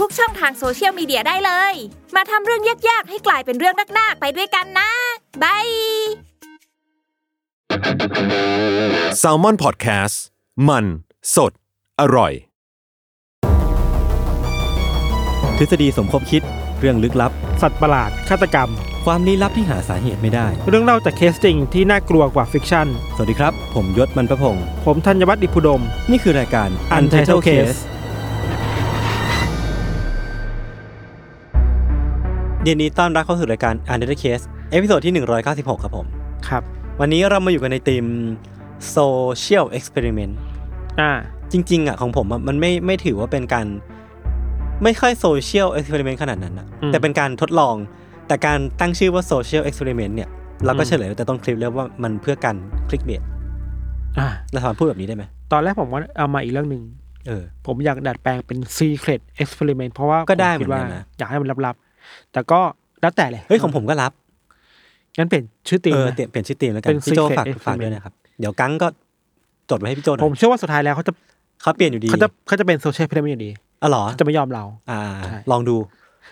ทุกช่องทางโซเชียลมีเดียได้เลย มาทำเรื่องยากๆ ให้กลายเป็นเรื่องนักๆไปด้วยกันนะบาย s a l ม o n PODCAST มัน สด อร่อย ทฤษฎีสมคบคิดเรื่องลึกลับ สัตว์ประหลาด ฆาตกรรม ความลี้ลับที่หาสาเหตุไม่ได้ เรื่องเล่าจากเคสจริงที่น่ากลัวกว่า fiction สวัสดีครับ ผมยชญ์ บรรพพงศ์ผมธัญวัฒน์อิพภูดม นี่คือรายการ Untitled Case ยินดีต้อนรับเข้าสู่รายการ Untitled Case episode ที่ 196 ครับผม ครับ วันนี้เรามาอยู่กันใน theme Social Experiment อ่า จริง ๆ อะ ของผมอะมันไม่ไม่ถือว่าเป็นการ ไม่ค่อย Social Experiment ขนาดนั้นนะอืมแต่เป็นการทดลอง แต่การตั้งชื่อว่า Social Experiment เนี่ย เราก็อืมเฉลยตั้งแต่ต้นคลิปแล้วว่ามันเพื่อการคลิกเบสอ่าเราสามารถพูดแบบนี้ได้ไหม ตอนแรกผมว่าเอามาอีกเรื่องหนึ่งเออ ผมอยากดัดแปลงเป็น Secret Experiment เพราะว่าก็ได้ผมคิดว่าเหมือนกันนะอยากให้มันลับๆ แต่ก็แล้วแต่เลยเฮ้ยของผมก็รับงั้นเปลี่ยนชื่อตีมเออนะเปลี่ยนเปลี่ยนชื่อทีมแล้วกันเป็นพี่โจ Secret ฝาก Experiment ฝากด้วยนะครับ เดี๋ยวกังก็จดไว้ให้พี่โจหน่ผอมยเชื่อว่าสุดท้ายแล้วเขาจะเขาเปลี่ยนอยู่ดีเขาจะเขาจะเป็น Social Experiment อยู่ดีอ๋อเหรอเขาจะไม่ยอมเรา อ่าใช่ลองดู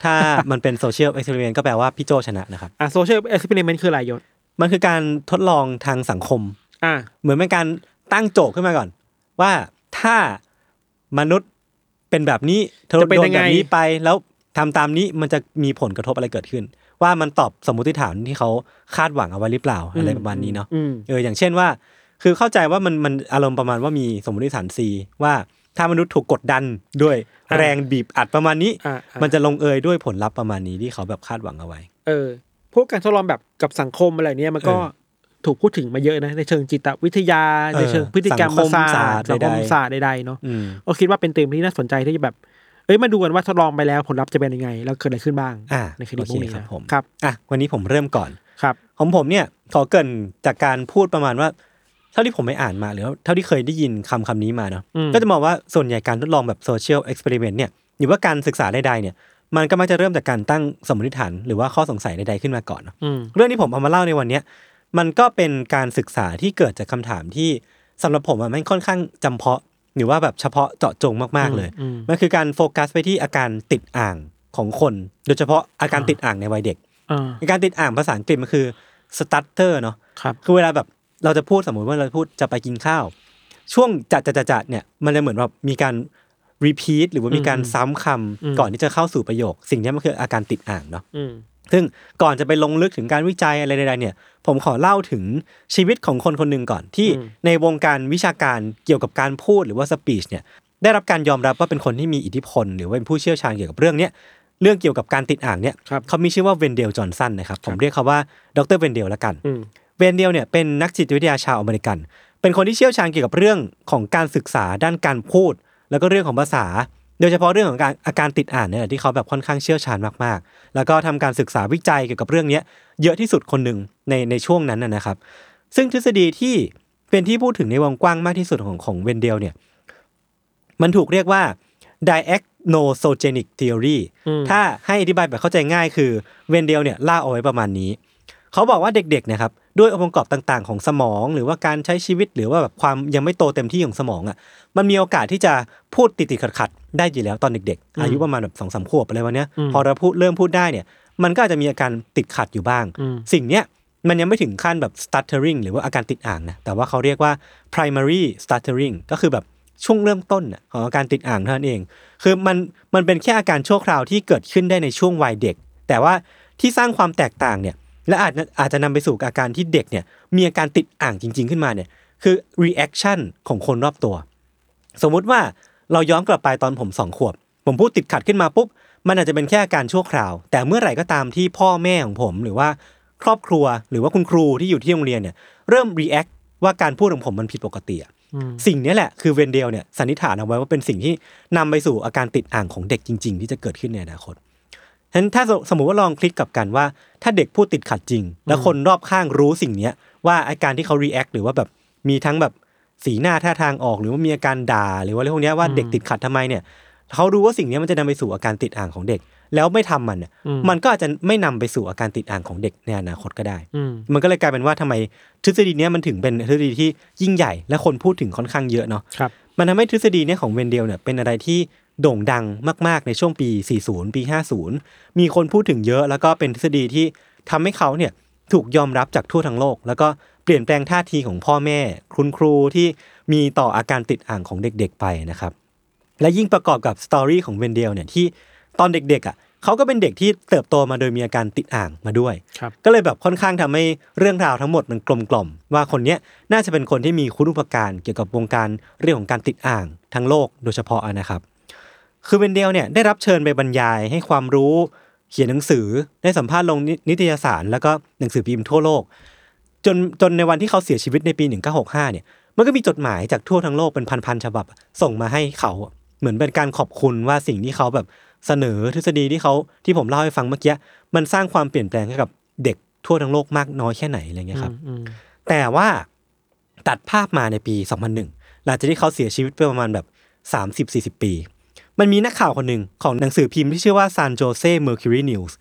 ถ้ามันเป็น Social Experiment ก็แปลว่าพี่โจชนะนะครับอ่า Social Experiment คืออะไรยชญ์มันคือการทดลองทางสังคม อ่า เหมือนเป็นการตั้งโจทย์ขึ้นมาก่อน ว่าถ้ามนุษย์เป็นแบบนี้เธอจะเป็นโดยันงไงแบบนี้ไปแล้ว ทำตามนี้มันจะมีผลกระทบอะไรเกิดขึ้น ว่ามันตอบสมมติฐานที่เขาคาดหวังเอาไว้หรือเปล่าอะไรประมาณนี้เนาะอืมเอออย่างเช่นว่า คือเข้าใจว่ามันมันอารมณ์ประมาณว่ามีสมมติฐาน C ว่าถ้ามนุษย์ถูกกดดันด้วยอ่าแรงบีบอัดประมาณนี้อ่าอ่ามันจะลงเอยด้วยผลลัพธ์ประมาณนี้ที่เขาแบบคาดหวังเอาไว้ เออ พวกการทดลองแบบกับสังคมอะไรเนี้ยมันก็เออถูกพูดถึงมาเยอะนะในเชิงจิตวิทยาเออในเชิงพฤติกรรมสังคมประสาศาสทตร์สังคมใดๆศาสตร์ใดๆเนาะอืมก็คิดว่าเป็นธีมที่น่าสนใจที่จะแบบ เอ้ยมาดูกันว่าทดลองไปแล้วผลลัพธ์จะเป็นยังไง แล้วเกิดอะไรขึ้นบ้างอ่าในคดีโอพวกเคนี้ครับนะผมครับอะวันนี้ผมเริ่มก่อนครับของผมเนี่ยขอเกริ่นจากการพูดประมาณว่า เท่าที่ผมไปอ่านมาหรือว่าเท่าที่เคยได้ยินคำคำนี้มาเนาะอืมก็จะมองว่าส่วนใหญ่การทดลองแบบ Social Experiment เนี่ยหรือว่าการศึกษาใดๆเนี่ยมันก็มักจะเริ่มจากการตั้งสมมติฐาน หรือว่าข้อสงสัยใดๆขึ้นมาก่อนเนอะอืมเรื่องที่ผมเอามาเล่าในวันเนี้ยมันก็เป็นการศึกษาที่เกิดจากคำถามที่สำหรับผมอะมันค่อนข้างจำเพาะ หรือว่าแบบเฉพาะเจาะจงมากๆเลยอืมมันคือการโฟกัสไปที่อาการติดอ่างของคน โดยเฉพาะอาการติดอ่างในวัยเด็กอ่าอาการติดอ่างภาษาอังกฤษมันคือ stutter เนาะครับคือเวลาแบบเราจะพูดสมมติว่าเราพูดจะไปกินข้าว ช่วงจัดจัดจัดจัดเนี่ยมันจะเหมือนแบบมีการ repeat หรือว่ามีการอืมซ้ำคำอืมก่อนที่จะเข้าสู่ประโยค สิ่งนี้มันคืออาการติดอ่างเนาะอืม ซึ่งก่อนจะไปลงลึกถึงการวิจัยอะไรใดๆเนี่ยผมขอเล่าถึงชีวิตของคนคนหนึ่งก่อนที่อืมในวงการวิชาการเกี่ยวกับการพูดหรือว่าสปีชเนี่ยได้รับการยอมรับว่าเป็นคนที่มีอิทธิพล หรือว่าเป็นผู้เชี่ยวชาญเกี่ยวกับเรื่องเนี้ยเรื่องเกี่ยวกับการติดอ่างเนี่ยครับเขามีชื่อว่าเวนเดลจอห์นสันนะครับผมเรียกเขาว่าดรเวนเดลละกันอืมเวนเดลเนี่ยเป็นนักจิตวิทยาชาวอเมริกัน เป็นคนที่เชี่ยวชาญเกี่ยวกับเรื่องของการศึกษาด้านการพูด แล้วก็เรื่องของภาษา โดยเฉพาะเรื่องของการอาการติดอ่านเนี่ยแหละที่เขาแบบค่อนข้างเชี่ยวชาญมากๆ แล้วก็ทำการศึกษาวิจัยเกี่ยวกับเรื่องเนี้ยเยอะที่สุดคนหนึ่งในในช่วงนั้นนะนะครับ ซึ่งทฤษฎีที่เป็นที่พูดถึงในวงกว้างมากที่สุดของของเวนเดลเนี่ยมันถูกเรียกว่า diagnosogenic theory อืมถ้าให้อธิบายแบบเข้าใจง่ายคือเวนเดลเนี่ยเล่าเอาไว้ประมาณนี้ เขาบอกว่าเด็กๆนะครับด้วยองค์ประกอบต่างๆ ของสมอง หรือว่าการใช้ชีวิตหรือว่าแบบความยังไม่โตเต็มที่ของสมองอะ มันมีโอกาสที่จะพูดติดๆขัดๆได้อยู่แล้วตอนเด็กๆ อายุประมาณแบบสองสามขวบอะไรพวกเนี้ยอืมพอเราพูดเริ่มพูดได้เนี่ยมันก็อาจจะมีอาการติดขัดอยู่บ้างอืมสิ่งเนี้ยมันยังไม่ถึงขั้นแบบ stuttering หรือว่าอาการติดอ่างนะแต่ว่าเขาเรียกว่า primary stuttering ก็คือแบบช่วงเริ่มต้นน่ะของอาการติดอ่างเท่านั้นเอง คือมันมันเป็นแค่อาการชั่วคราวที่เกิดขึ้นได้ในช่วงวัยเด็ก แต่ว่าที่สร้างความแตกต่างเนี่ยและอาจอาจจะนำไปสู่อาการที่เด็กเนี่ยมีอาการติดอ่างจริง ๆขึ้นมาเนี่ยคือ reaction ของคนรอบตัว สมมุติว่าเราย้อนกลับไปตอนผมสองขวบ ผมพูดติดขัดขึ้นมาปุ๊บ มันอาจจะเป็นแค่อาการชั่วคราว แต่เมื่อไหร่ก็ตามที่พ่อแม่ของผม หรือว่าครอบครัวหรือว่าคุณครูที่อยู่ที่โรงเรียนเนี่ยเริ่ม react ว่าการพูดของผมมันผิดปกติอะสิ่งนี้แหละคือเวนเดลเนี่ยสันนิษฐานเอาไว้ว่าเป็นสิ่งที่นำไปสู่อาการติดอ่างของเด็กจริง ๆ ที่จะเกิดขึ้นในอนาคตฉะนั้นถ้าสมมติว่าลองคลิกกลับกันว่า ถ้าเด็กพูดติดขัดจริง แล้วคนรอบข้างรู้สิ่งเนี้ยว่าอาการที่เขา react หรือว่าแบบมีทั้งแบบ สีหน้าท่าทางออกหรือว่ามีอาการด่า หรือว่าเรื่องพวกเนี้ยว่าเด็กติดขัดทำไมเนี่ยเขารู้ว่าสิ่งเนี้ยมันจะนำไปสู่อาการติดอ่างของเด็ก แล้วไม่ทำมันเนี่ยมันก็อาจจะไม่นำไปสู่อาการติดอ่างของเด็กในอนาคตก็ได้อืมมันก็เลยกลายเป็นว่าทำไมทฤษฎีเนี้ยมันถึงเป็นทฤษฎีที่ยิ่งใหญ่และคนพูดถึงค่อนข้างเยอะเนาะครับมันทำให้ทฤษฎีเนี้ยของเวนเดลเนี่ยเป็นอะไรที่โด่งดังมาก ๆ ในช่วงปี 40 ปี 50 มีคนพูดถึงเยอะ แล้วก็เป็นทฤษฎีที่ทำให้เขาเนี่ยถูกยอมรับจากทั่วทั้งโลก แล้วก็ เปลี่ยนแปลงท่าทีของพ่อแม่ คุณครูที่มีต่ออาการติดอ่างของเด็กๆไปนะครับ และยิ่งประกอบกับ story ของเวนเดลเนี่ยที่ตอนเด็กๆอะเขาก็เป็นเด็กที่เติบโตมาโดยมีอาการติดอ่างมาด้วยครับก็เลยแบบค่อนข้างทำให้เรื่องราวทั้งหมดมันกลมกล่อม ว่าคนเนี้ยน่าจะเป็นคนที่มีคุณูปการเกี่ยวกับวงการเรื่องของการติดอ่างทั้งโลกโดยเฉพาะอะนะครับ คือเวนเดลเนี่ยได้รับเชิญไปบรรยายให้ความรู้ เขียนหนังสือได้สัมภาษณ์ลงนินิตยสาร แล้วก็หนังสือพิมพ์ทั่วโลก จนจนในวันที่เขาเสียชีวิตในปี 1965 เนี่ย มันก็มีจดหมายจากทั่วทั้งโลกเป็นพันๆฉบับ ส่งมาให้เขาอะเหมือนเป็นการขอบคุณว่าสิ่งที่เขาแบบเสนอทฤษฎีที่เขาที่ผมเล่าให้ฟังเมื่อกี้มันสร้างความเปลี่ยนแปลงให้กับเด็กทั่วทั้งโลกมากน้อยแค่ไหนอะไรเงี้ยครับอืมแต่ว่าตัดภาพมาในปี 2001 หลังจากที่เขาเสียชีวิตไปประมาณแบบ 30-40 ปี มันมีนักข่าวคนหนึ่งของหนังสือพิมพ์ที่ชื่อว่า San Jose Mercury News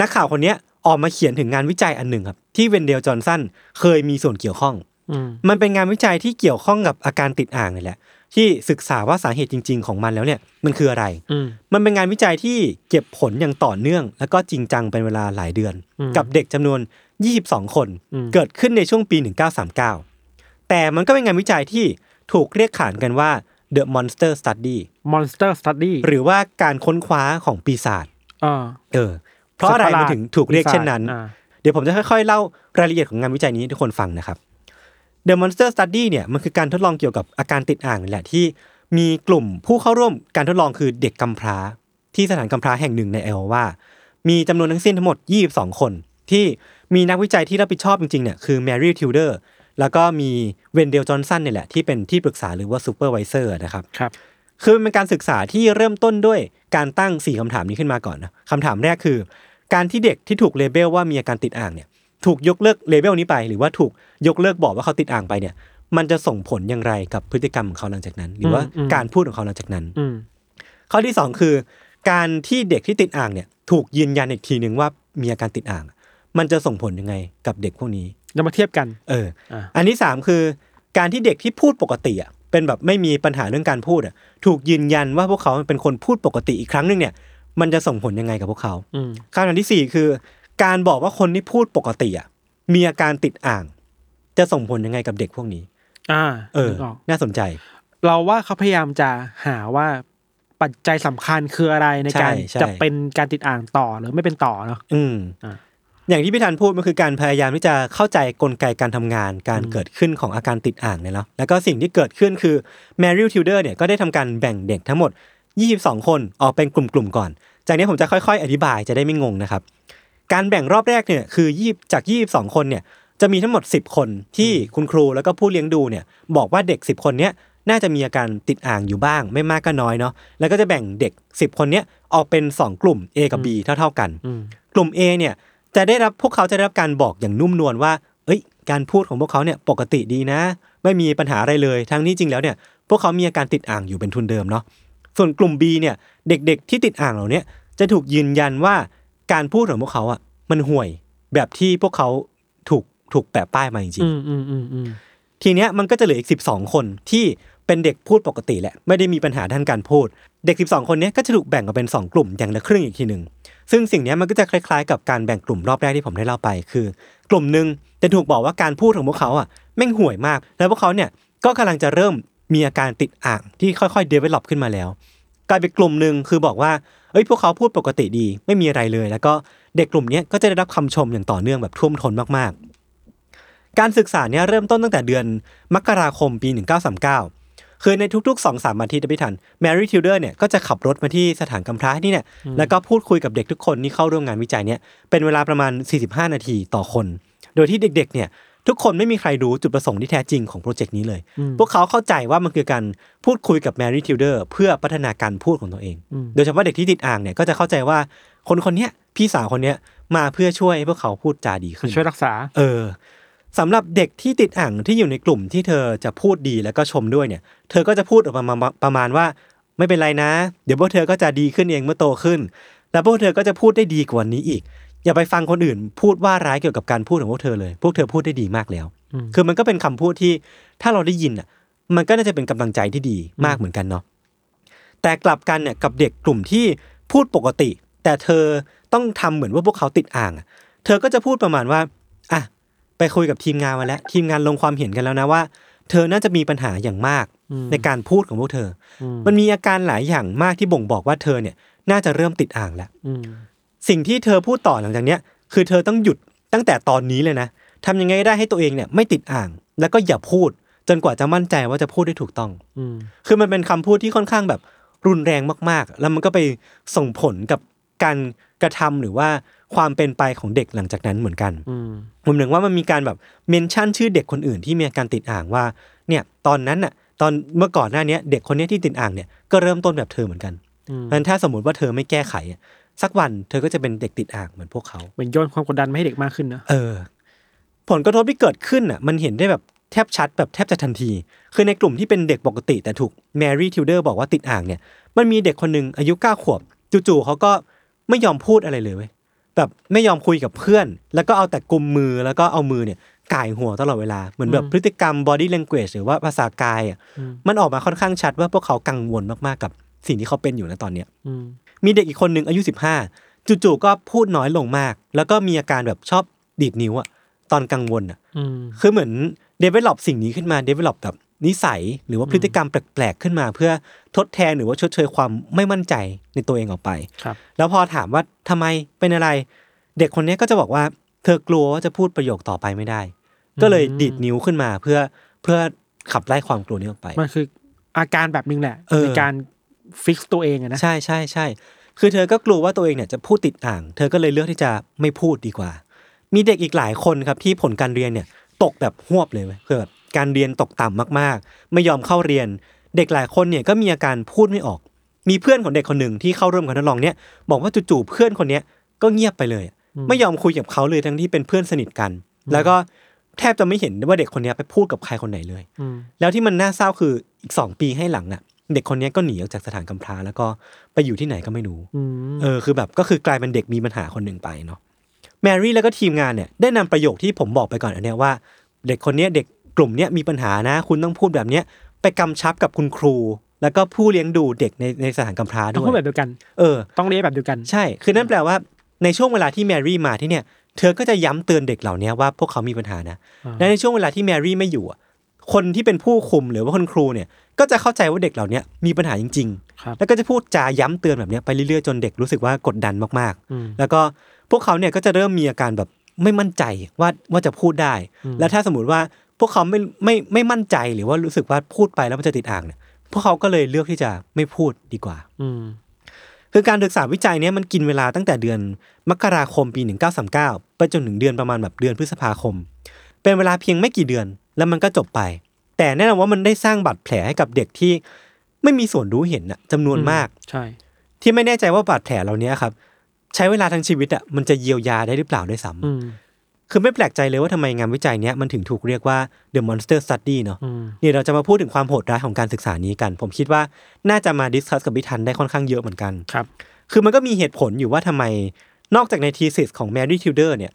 นักข่าวคนเนี้ย ออกมาเขียนถึงงานวิจัยอันหนึ่งครับที่เวนเดลจอห์นสันเคยมีส่วนเกี่ยวข้องอืมมันเป็นงานวิจัยที่เกี่ยวข้องกับอาการติดอ่างนี่แหละ ที่ศึกษาว่าสาเหตุจริง ๆ ของมันแล้วเนี่ยมันคืออะไรอืมมันเป็นงานวิจัยที่เก็บผลอย่างต่อเนื่อง แล้วก็จริงจังเป็นเวลาหลายเดือนอืมกับเด็กจำนวน 22 คนอืมเกิดขึ้นในช่วงปี 1939 แต่มันก็เป็นงานวิจัยที่ถูกเรียกขานกันว่า The Monster Study Monster Study หรือว่าการค้นคว้าของปีศาจอ่าเออ เพราะอะไรสัตว์ประหลามันดถึงถูกเรียกเช่นนั้นอ่าเดี๋ยวผมจะค่อยๆ เล่ารายละเอียดของงานวิจัยนี้ให้ทุกคนฟังนะครับ The Monster Study เนี่ยมันคือการทดลองเกี่ยวกับอาการติดอ่างนี่แหละที่มีกลุ่มผู้เข้าร่วมการทดลองคือเด็กกำพร้า ที่สถานกำพร้าแห่งหนึ่งในเอลว่ามีจำนวนทั้งสิ้นทั้งหมด 22 คน ที่มีนักวิจัยที่รับผิดชอบจริงๆเนี่ยคือแมรี่ทิวเดอร์แล้วก็มีเวนเดลจอห์นสันเนี่ยแหละที่เป็นที่ปรึกษาหรือว่า supervisor นะครับครับ คือมันเป็นการศึกษาที่เริ่มต้นด้วยการตั้ง 4คำถามนี้ขึ้นมาก่อนนะคำถามแรกคือ การที่เด็กที่ถูก label ว่ามีอาการติดอ่างเนี่ยถูกยกเลิก label นี้ไป หรือว่าถูกยกเลิกบอกว่าเขาติดอ่างไปเนี่ย มันจะส่งผลอย่างไรกับพฤติกรรมของเขาหลังจากนั้น หรือว่าอืมการพูดของเขาหลังจากนั้นอืมข้อที่สองคือ การที่เด็กที่ติดอ่างเนี่ย ถูกยืนยันอีกทีหนึ่งว่ามีอาการติดอ่าง มันจะส่งผลยังไงกับเด็กพวกนี้เรามาเทียบกัน เอออ่าอันที่สามคือ การที่เด็กที่พูดปกติอะเป็นแบบไม่มีปัญหาเรื่องการพูดอะ ถูกยืนยันว่าพวกเขาเป็นคนพูดปกติอีกครั้งหนึ่งเนี่ย มันจะส่งผลยังไงกับพวกเขาอืมคำถามที่สี่คือ การบอกว่าคนที่พูดปกติอะมีอาการติดอ่าง จะส่งผลยังไงกับเด็กพวกนี้ อ่า เออนึกออกน่าสนใจ เราว่าเขาพยายามจะหาว่าปัจจัยสำคัญคืออะไรในการใช่ใช่จะเป็นการติดอ่างต่อหรือไม่เป็นต่อเนาะอืมอ่าอย่างที่พี่ธันพูดมันคือการพยายามที่จะเข้าใจกลไกการทำงานการเกิดขึ้นของอาการติดอ่างเนี่ยเนาะแล้วก็สิ่งที่เกิดขึ้นคือแมริลทิวเดอร์เนี่ยก็ได้ทำการแบ่งเด็กทั้งหมด 22 คนออกเป็นกลุ่มๆก่อน จากนี้ผมจะค่อย ๆ อธิบายจะได้ไม่งงนะครับ การแบ่งรอบแรกเนี่ยคือ20จาก22คนเนี่ยจะมีทั้งหมด 10 คนที่คุณครูแล้วก็ผู้เลี้ยงดูเนี่ยบอกว่าเด็ก 10 คนเนี้ยน่าจะมีอาการติดอ่างอยู่บ้าง ไม่มากก็น้อยเนาะแล้วก็จะแบ่งเด็ก 10 คนเนี้ยออกเป็น 2 กลุ่ม A กับ B เท่า ๆกันอืมกลุ่ม A เนี่ยจะได้รับพวกเขาจะได้รับการบอกอย่างนุ่มนวลว่า เอ้ย การพูดของพวกเขาเนี่ยปกติดีนะ ไม่มีปัญหาอะไรเลย ทั้งนี้จริงแล้วเนี่ยพวกเขามีอาการติดอ่างอยู่เป็นทุนเดิมเนาะ ส่วนกลุ่ม B เนี่ยเด็กๆ ที่ติดอ่างเหล่าเนี้ยจะถูกยืนยันว่าการพูดของพวกเขาอะมันห่วยแบบที่พวกเขาถูกถูกแปะป้ายมาจริงอืมอืมอืมอืมๆทีเนี้ยมันก็จะเหลืออีก12คนที่เป็นเด็กพูดปกติแหละไม่ได้มีปัญหาด้านการพูด เด็ก 12 คนเนี้ยก็จะถูกแบ่งออกเป็น 2 กลุ่มอย่างละครึ่งอีกทีหนึ่งซึ่งสิ่งเนี้ยมันก็จะคล้ายๆ กับการแบ่งกลุ่มรอบแรกที่ผมได้เล่าไป คือ กลุ่มหนึ่งจะถูกบอกว่าการพูดของพวกเขาอะแม่งห่วยมาก แล้วพวกเขาเนี่ยก็กำลังจะเริ่ม มีอาการติดอ่างที่ค่อยๆ develop ขึ้นมาแล้ว กลายเป็นกลุ่มหนึ่งคือบอกว่าเอ้ยพวกเขาพูดปกติดีไม่มีอะไรเลย แล้วก็เด็กกลุ่มเนี้ยก็จะได้รับคำชมอย่างต่อเนื่องแบบท่วมท้นมากๆ การศึกษาเนี่ยเริ่มต้นตั้งแต่เดือนมกราคมปี 1939 คือในทุกๆ2อสามอาทิตย์นะพี่ทันแมรี่ทิวเดอร์เนี่ยก็จะขับรถมาที่สถานกำพร้าที่เนี่ยแล้วก็พูดคุยกับเด็กทุกคนที่เข้าร่วมงานวิจัยเนี่ยเป็นเวลาประมาณ 45 นาทีต่อคน โดยที่เด็กๆเนี่ย ทุกคนไม่มีใครรู้จุดประสงค์ที่แท้จริงของโปรเจกต์นี้เลย พวกเขาเข้าใจว่ามันคือการพูดคุยกับแมรี่ทิวเดอร์เพื่อพัฒนาการพูดของตัวเอง โดยเฉพาะเด็กที่ติดอ่างเนี่ยก็จะเข้าใจว่าคนคนเนี้ยพี่สาวคนเนี้ยมาเพื่อช่วยให้พวกเขาพูดจาดีขึ้นช่วยรักษา เออสำหรับเด็กที่ติดอ่างที่อยู่ในกลุ่มที่เธอจะพูดดีแล้วก็ชมด้วยเนี่ย เธอก็จะพูดออกมามาประมาณว่า ไม่เป็นไรนะ เดี๋ยวพวกเธอก็จะดีขึ้นเองเมื่อโตขึ้น แล้วพวกเธอก็จะพูดได้ดีกว่านี้อีก อย่าไปฟังคนอื่น พูดว่าร้ายเกี่ยวกับการพูดของพวกเธอเลย พวกเธอพูดได้ดีมากแล้ว คือมันก็เป็นคำพูดที่ถ้าเราได้ยินอะ มันก็น่าจะเป็นกำลังใจที่ดีมากเหมือนกันเนาะแต่กลับกันเนี่ยกับเด็กกลุ่มที่พูดปกติ แต่เธอต้องทำเหมือนว่าพวกเขาติดอ่างอะเธอก็จะพูดประมาณว่าอะไปคุยกับทีมงานมาแล้ว ทีมงานลงความเห็นกันแล้วนะว่า เธอน่าจะมีปัญหาอย่างมากในการพูดของพวกเธออมันมีอาการหลายอย่างมากที่บ่งบอกว่าเธอเนี่ย น่าจะเริ่มติดอ่างแล้วอืม สิ่งที่เธอพูดต่อหลังจากเนี้ยคือเธอต้องหยุดตั้งแต่ตอนนี้เลยนะทำยังไงก็ได้ให้ตัวเองเนี่ยไม่ติดอ่าง แล้วก็อย่าพูด จนกว่าจะมั่นใจว่าจะพูดได้ถูกต้องอืมคือมันเป็นคำพูดที่ค่อนข้างแบบรุนแรงมากๆ แล้วมันก็ไปส่งผลกับการกระทำหรือว่าความเป็นไปของเด็กหลังจากนั้นเหมือนกันอืมมุมหนึ่งว่ามันมีการแบบเมนชั่นชื่อเด็กคนอื่นที่มีอาการติดอ่างว่า เนี่ยตอนนั้นน่ะ ตอนเมื่อก่อนหน้าเนี้ยเด็กคนเนี้ยที่ติดอ่างเนี่ยก็เริ่มต้นแบบเธอเหมือนกันอืมงั้นถ้าสมมติว่าเธอไม่แก้ไขอะ สักวันเธอก็จะเป็นเด็กติดอ่างเหมือนพวกเขาเหมือนโยนความกดดันมาให้เด็กมากขึ้นนะเออ ผลกระทบที่เกิดขึ้นอะ มันเห็นได้แบบแทบชัดแบบแทบจะทันที คือในกลุ่มที่เป็นเด็กปกติ แต่ถูกแมรี่ทิวเดอร์บอกว่าติดอ่างเนี่ย มันมีเด็กคนหนึ่งอายุเก้าขวบ จู่ๆเขาก็ไม่ยอมพูดอะไรเลยเว้ยแบบไม่ยอมคุยกับเพื่อน แล้วก็เอาแต่กุมมือแล้วก็เอามือเนี่ยก่ายหัวตลอดเวลา เหมือนแบบพฤติกรรม body language หรือว่าภาษากายอะมันออกมาค่อนข้างชัดว่าพวกเขากังวลมากๆกับสิ่งที่เขาเป็นอยู่ในตอนเนี้ยอื มมีเด็กอีกคนหนึ่งอายุ 15 จู่ๆก็พูดน้อยลงมาก แล้วก็มีอาการแบบชอบดีดนิ้วอะตอนกังวลอะอืมคือเหมือน develop สิ่งนี้ขึ้นมา develop แบบนิสัยหรือว่าพฤติกรรมแปลกๆขึ้นมา เพื่อทดแทนหรือว่าชดเชยความไม่มั่นใจในตัวเองออกไปครับแล้วพอถามว่าทำไมเป็นอะไร เด็กคนนี้ก็จะบอกว่า เธอกลัวว่าจะพูดประโยคต่อไปไม่ได้ ก็เลยดีดนิ้วขึ้นมาเพื่อเพื่อขับไล่ความกลัวนี้ออกไป มันคืออาการแบบนึงแหละเออในการ ฟิกตัวเองอะนะใช่ใช่ใช่คือเธอก็กลัวว่าตัวเองเนี่ยจะพูดติดอ่าง เธอก็เลยเลือกที่จะไม่พูดดีกว่า มีเด็กอีกหลายคนครับที่ผลการเรียนเนี่ยตกแบบหวบเลยเว้ยคือแบบการเรียนตกต่ำมากๆ ไม่ยอมเข้าเรียน เด็กหลายคนเนี่ยก็มีอาการพูดไม่ออก มีเพื่อนของเด็กคนหนึ่งที่เข้าร่วมการทดลองเนี่ยบอกว่าจู่ๆเพื่อนคนเนี้ยก็เงียบไปเลย ไม่ยอมคุยกับเขาเลยทั้งที่เป็นเพื่อนสนิทกัน แล้วก็แทบจะไม่เห็นว่าเด็กคนเนี้ยไปพูดกับใครคนไหนเลยอืมแล้วที่มันน่าเศร้าคืออีกสองปีให้หลังน่ะ เด็กคนเนี้ยก็หนีออกจากสถานกำพร้าแล้วก็ไปอยู่ที่ไหนก็ไม่รู้อืมเออคือแบบก็คือกลายเป็นเด็กมีปัญหาคนหนึ่งไปเนาะแมรี่แล้วก็ทีมงานเนี่ยได้นำประโยคที่ผมบอกไปก่อนอันเนี้ยว่า เด็กคนเนี้ยเด็กกลุ่มเนี้ยมีปัญหานะ คุณต้องพูดแบบเนี้ยไปกำชับกับคุณครู แล้วก็ผู้เลี้ยงดูเด็กในในสถานกำพร้าต้องด้วพูดแบยบเดียวกันเออต้องเรียกแบบเดียวกันใช่ คือนั่นแปลว่าในช่วงเวลาที่แมรี่มาที่เนี่ยเธอก็จะย้ำเตือนเด็กเหล่านี้ว่าพวกเขามีปัญหานะอ่าและในช่วงเวลาที่แมรี่ไม่อยู่อะ คนที่เป็นผู้คุมหรือว่าคุณครูเนี่ยก็จะเข้าใจว่าเด็กเหล่านี้มีปัญหาจริงครับๆแล้วก็จะพูดจาย้ำเตือนแบบเนี้ยไปเรื่อยๆจนเด็กรู้สึกว่ากดดันมากอืมๆแล้วก็พวกเขาเนี่ยก็จะเริ่มมีอาการแบบไม่มั่นใจว่าว่าจะพูดได้ แล้วถ้าสมมติว่าพวกเขาไม่ไม่ไม่มั่นใจหรือว่ารู้สึกว่าพูดไปแล้วมันจะติดอ่างเนี่ยพวกเขาก็เลยเลือกที่จะไม่พูดดีกว่า อืมคือการศึกษาวิจัยเนี้ยมันกินเวลาตั้งแต่เดือนมกราคมปี 1939 ไปจนถึงเดือนประมาณแบบเดือนพฤษภาคม เป็นเวลาเพียงไม่กี่เดือน แล้วมันก็จบไป แต่แน่นอนว่ามันได้สร้างบาดแผลให้กับเด็กที่ไม่มีส่วนรู้เห็นอะจำนวนมาก ใช่ ที่ไม่แน่ใจว่าบาดแผลเหล่านี้ครับ ใช้เวลาทั้งชีวิตอะมันจะเยียวยาได้หรือเปล่าด้วยซ้ำอืมคือไม่แปลกใจเลยว่าทำไมงานวิจัยเนี้ยมันถึงถูกเรียกว่า the monster study เนาะอืมนี่เราจะมาพูดถึงความโหดร้ายของการศึกษานี้กัน ผมคิดว่าน่าจะมา discuss กับพิทันได้ค่อนข้างเยอะเหมือนกันครับ คือมันก็มีเหตุผลอยู่ว่าทำไมนอกจากใน thesis ของแมรี่ทิวเดอร์เนี่ย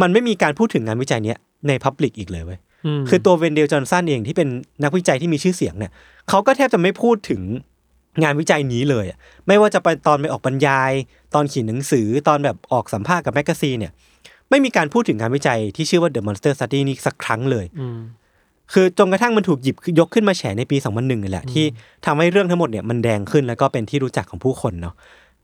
มันไม่มีการพูดถึงงานวิจัยเนี้ย ใน public อีกเลยเว้ยอืมคือตัวเวนเดลจอห์นสันเองที่เป็นนักวิจัยที่มีชื่อเสียงเนี่ยเขาก็แทบจะไม่พูดถึงงานวิจัยนี้เลยอะไม่ว่าจะไปตอนไปออกบรรยาย ตอนเขียนหนังสือตอนแบบออกสัมภาษณ์กับ magazine เนี่ย ไม่มีการพูดถึงงานวิจัยที่ชื่อว่า The Monster Study นี้สักครั้งเลยอืมคือจนกระทั่งมันถูกหยิบยกขึ้นมาแฉในปี 2001นี่แหละ ที่ทำให้เรื่องทั้งหมดเนี่ยมันแดงขึ้นแล้วก็เป็นที่รู้จักของผู้คนเนาะ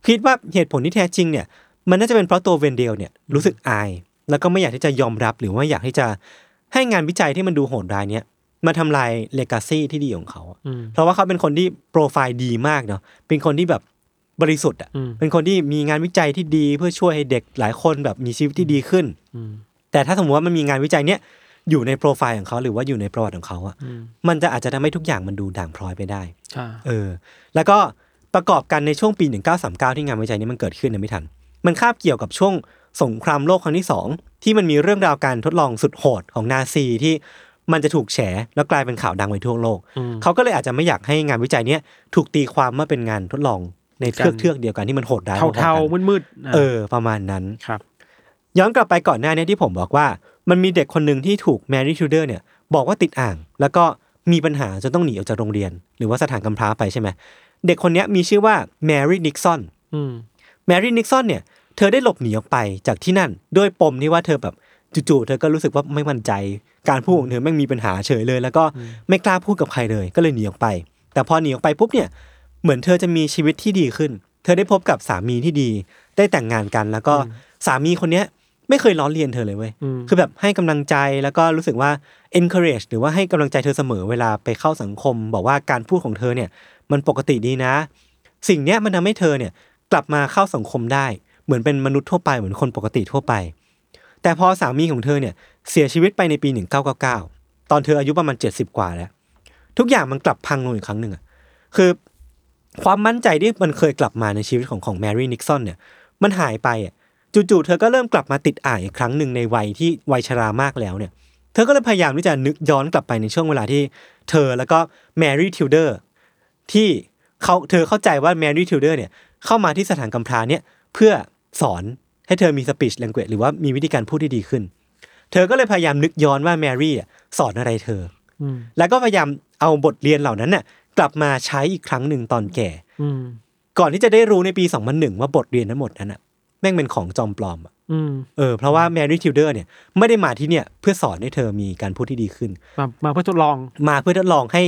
คิดว่าเหตุผลที่แท้จริงเนี่ย มันน่าจะเป็นเพราะตัวเวนเดลเนี่ยรู้สึกอาย แล้วก็ไม่อยากที่จะยอมรับหรือว่าอยากที่จะให้งานวิจัยที่มันดูโหดร้ายเนี่ยมาทำลายเลกาซีที่ดีของเขาอะอืมเพราะว่าเขาเป็นคนที่โปรไฟล์ดีมากเนาะเป็นคนที่แบบบริสุทธิ์อะอืมเป็นคนที่มีงานวิจัยที่ดีเพื่อช่วยให้เด็กหลายคนแบบมีชีวิตที่ดีขึ้นอืมแต่ถ้าสมมติว่ามันมีงานวิจัยเนี้ยอยู่ในโปรไฟล์ของเขาหรือว่าอยู่ในประวัติของเขาอะอืมมันจะอาจจะทำให้ทุกอย่างมันดูด่างพร้อยไปได้ใช่เออ แล้วก็ประกอบกันในช่วงปี 1939 ที่งานวิจัยนี้มันเกิดขึ้นนะไม่ทัน มันคาบเกี่ยวกับช่วง สงครามโลกครั้งที่สองที่มันมีเรื่องราวการทดลองสุดโหดของนาซีที่มันจะถูกแฉแล้วกลายเป็นข่าวดังไปทั่วโลกอืมเขาก็เลยอาจจะไม่อยากให้งานวิจัยเนี้ยถูกตีความว่าเป็นงานทดลองในเทือกเทือกๆเดียวกันที่มันโหดร้ายเทาพอๆเทากันมืดๆะเออประมาณนั้นครับ ย้อนกลับไปก่อนหน้านี้ที่ผมบอกว่า มันมีเด็กคนหนึ่งที่ถูกแมรี่ทูเดอร์เนี่ยบอกว่าติดอ่าง แล้วก็มีปัญหาจนต้องหนีออกจากโรงเรียน หรือว่าสถานกำพร้าไปใช่ไหมเด็กคนเนี้ยมีชื่อว่าแมรี่นิกซอนอืมแมรี่นิกซอนเนี่ย เธอได้หลบหนีออกไปจากที่นั่นด้วยปมที่ว่าเธอแบบจู่ๆเธอก็รู้สึกว่าไม่มั่นใจ การพูดของเธอแม่งมีปัญหาเฉยเลย แล้วก็ไม่กล้าพูดกับใครเลยก็เลยหนีออกไป แต่พอหนีออกไปปุ๊บเนี่ยเหมือนเธอจะมีชีวิตที่ดีขึ้น เธอได้พบกับสามีที่ดี ได้แต่งงานกัน แล้วก็สามีคนเนี้ยไม่เคยล้อเลียนเธอเลยเว้ยอืมคือแบบให้กำลังใจแล้วก็รู้สึกว่า encourage หรือว่าให้กำลังใจเธอเสมอเวลาไปเข้าสังคม บอกว่าการพูดของเธอเนี่ย มันปกติดีนะ สิ่งเนี้ยมันทำให้เธอเนี่ยกลับมาเข้าสังคมได้ เหมือนเป็นมนุษย์ทั่วไปเหมือนคนปกติทั่วไป แต่พอสามีของเธอเนี่ยเสียชีวิตไปในปี 1999 ตอนเธออายุประมาณ 70 กว่าแล้ว ทุกอย่างมันกลับพังลงอีกครั้งหนึ่งอะคือความมั่นใจที่มันเคยกลับมาในชีวิตของของแมรี่นิกซอนเนี่ยมันหายไปอะจู่ๆเธอก็เริ่มกลับมาติดอ่างอีกครั้งหนึ่งในวัยที่วัยชรามากแล้วเนี่ย เธอก็เลยพยายามที่จะนึกย้อนกลับไปในช่วงเวลาที่เธอแล้วก็แมรี่ทิวเดอร์ที่เขาเธอเข้าใจว่าแมรี่ทิวเดอร์เนี่ยเข้ามาที่สถานกำพร้าเนี่ย เพื่อสอนให้เธอมีสปีชแลงเกจหรือว่ามีวิธีการพูดที่ดีขึ้น เธอก็เลยพยายามนึกย้อนว่าแมรี่อะสอนอะไรเธออืมแล้วก็พยายามเอาบทเรียนเหล่านั้นน่ะกลับมาใช้อีกครั้งหนึ่งตอนแก่อืมก่อนที่จะได้รู้ในปี 2001 ว่าบทเรียนทั้งหมดนั้นน่ะแม่งเป็นของจอมปลอมอะอืมเออเพราะว่าแมรี่ทิวเดอร์เนี่ยไม่ได้มาที่เนี่ยเพื่อสอนให้เธอมีการพูดที่ดีขึ้น มามาเพื่อทดลองมาเพื่อทดลองให้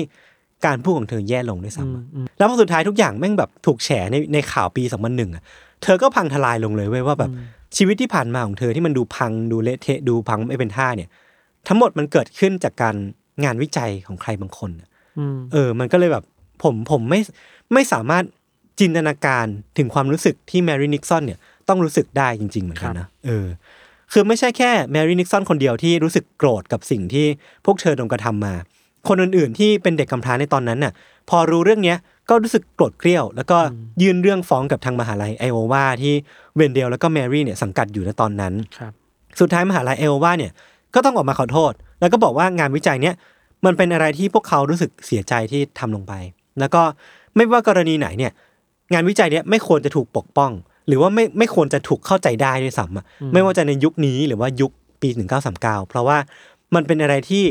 การพูดของเธอแย่ลงด้วยอืมซ้ำอะอืมแล้วพอสุดท้ายทุกอย่างแม่งแบบถูกแฉในในข่าวปี 2001อะ เธอก็พังทลายลงเลยเว้ยว่าแบบชีวิตที่ผ่านมาของเธอที่มันดูพังดูเละเทะดูพังไม่เป็นท่าเนี่ย ทั้งหมดมันเกิดขึ้นจากการงานวิจัยของใครบางคนอะอืมเออ มันก็เลยแบบผมผมไม่ไม่สามารถจินตนาการถึงความรู้สึกที่แมรี่นิกซอนเนี่ยต้องรู้สึกได้จริง ๆ เหมือนกันนะเออ คือไม่ใช่แค่แมรี่นิกซอนคนเดียวที่รู้สึกโกรธกับสิ่งที่พวกเธอโดนกระทำมา คนอื่นๆที่เป็นเด็กกำพร้าในตอนนั้นน่ะ พอรู้เรื่องเนี้ย ก็รู้สึกโกรธเกรี้ยว แล้วก็ยื่นเรื่องฟ้องกับทางมหาลัยไอโอวาที่เวนเดลแล้วก็แมรี่เนี่ยสังกัดอยู่ในตอนนั้นครับสุดท้ายมหาลัยไอโอวาเนี่ยก็ต้องออกมาขอโทษ แล้วก็บอกว่างานวิจัยเนี้ยมันเป็นอะไรที่พวกเขารู้สึกเสียใจที่ทำลงไป แล้วก็ไม่ว่ากรณีไหนเนี่ย งานวิจัยเนี้ยไม่ควรจะถูกปกป้อง หรือว่าไม่ไม่ควรจะถูกเข้าใจได้ด้วยซ้ำอะไม่ว่าจะในยุคนี้หรือว่ายุคปี 1939 เพราะว่ามันเป็นอะไรที่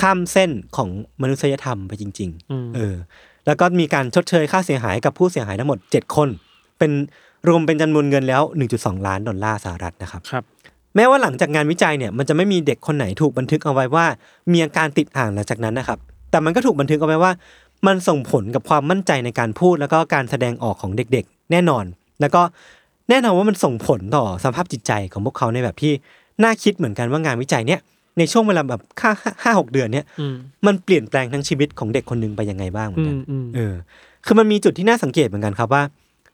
ข้ามเส้นของมนุษยธรรมไปจริงอืมๆเออ แล้วก็มีการชดเชยค่าเสียหายกับผู้เสียหายทั้งหมด 7 คน เป็นรวมเป็นจำนวนเงินแล้ว 1.2 ล้านดอลลาร์สหรัฐนะครับครับ แม้ว่าหลังจากงานวิจัยเนี่ยมันจะไม่มีเด็กคนไหนถูกบันทึกเอาไว้ว่า มีอาการติดอ่างหลังจากนั้นนะครับ แต่มันก็ถูกบันทึกเอาไว้ว่า มันส่งผลกับความมั่นใจในการพูดแล้วก็การแสดงออกของเด็กๆ แน่นอน แล้วก็แน่นอนว่ามันส่งผลต่อสภาพจิตใจของพวกเขาในแบบที่น่าคิดเหมือนกันว่างานวิจัยเนี่ย ในช่วงเวลาแบบค่าห้าหกเดือนเนี่ยอืมมันเปลี่ยนแปลงทั้งชีวิตของเด็กคนหนึ่งไปยังไงบ้างเหมืออืนกัมนอืมเออ คือมันมีจุดที่น่าสังเกตเหมือนกันครับว่า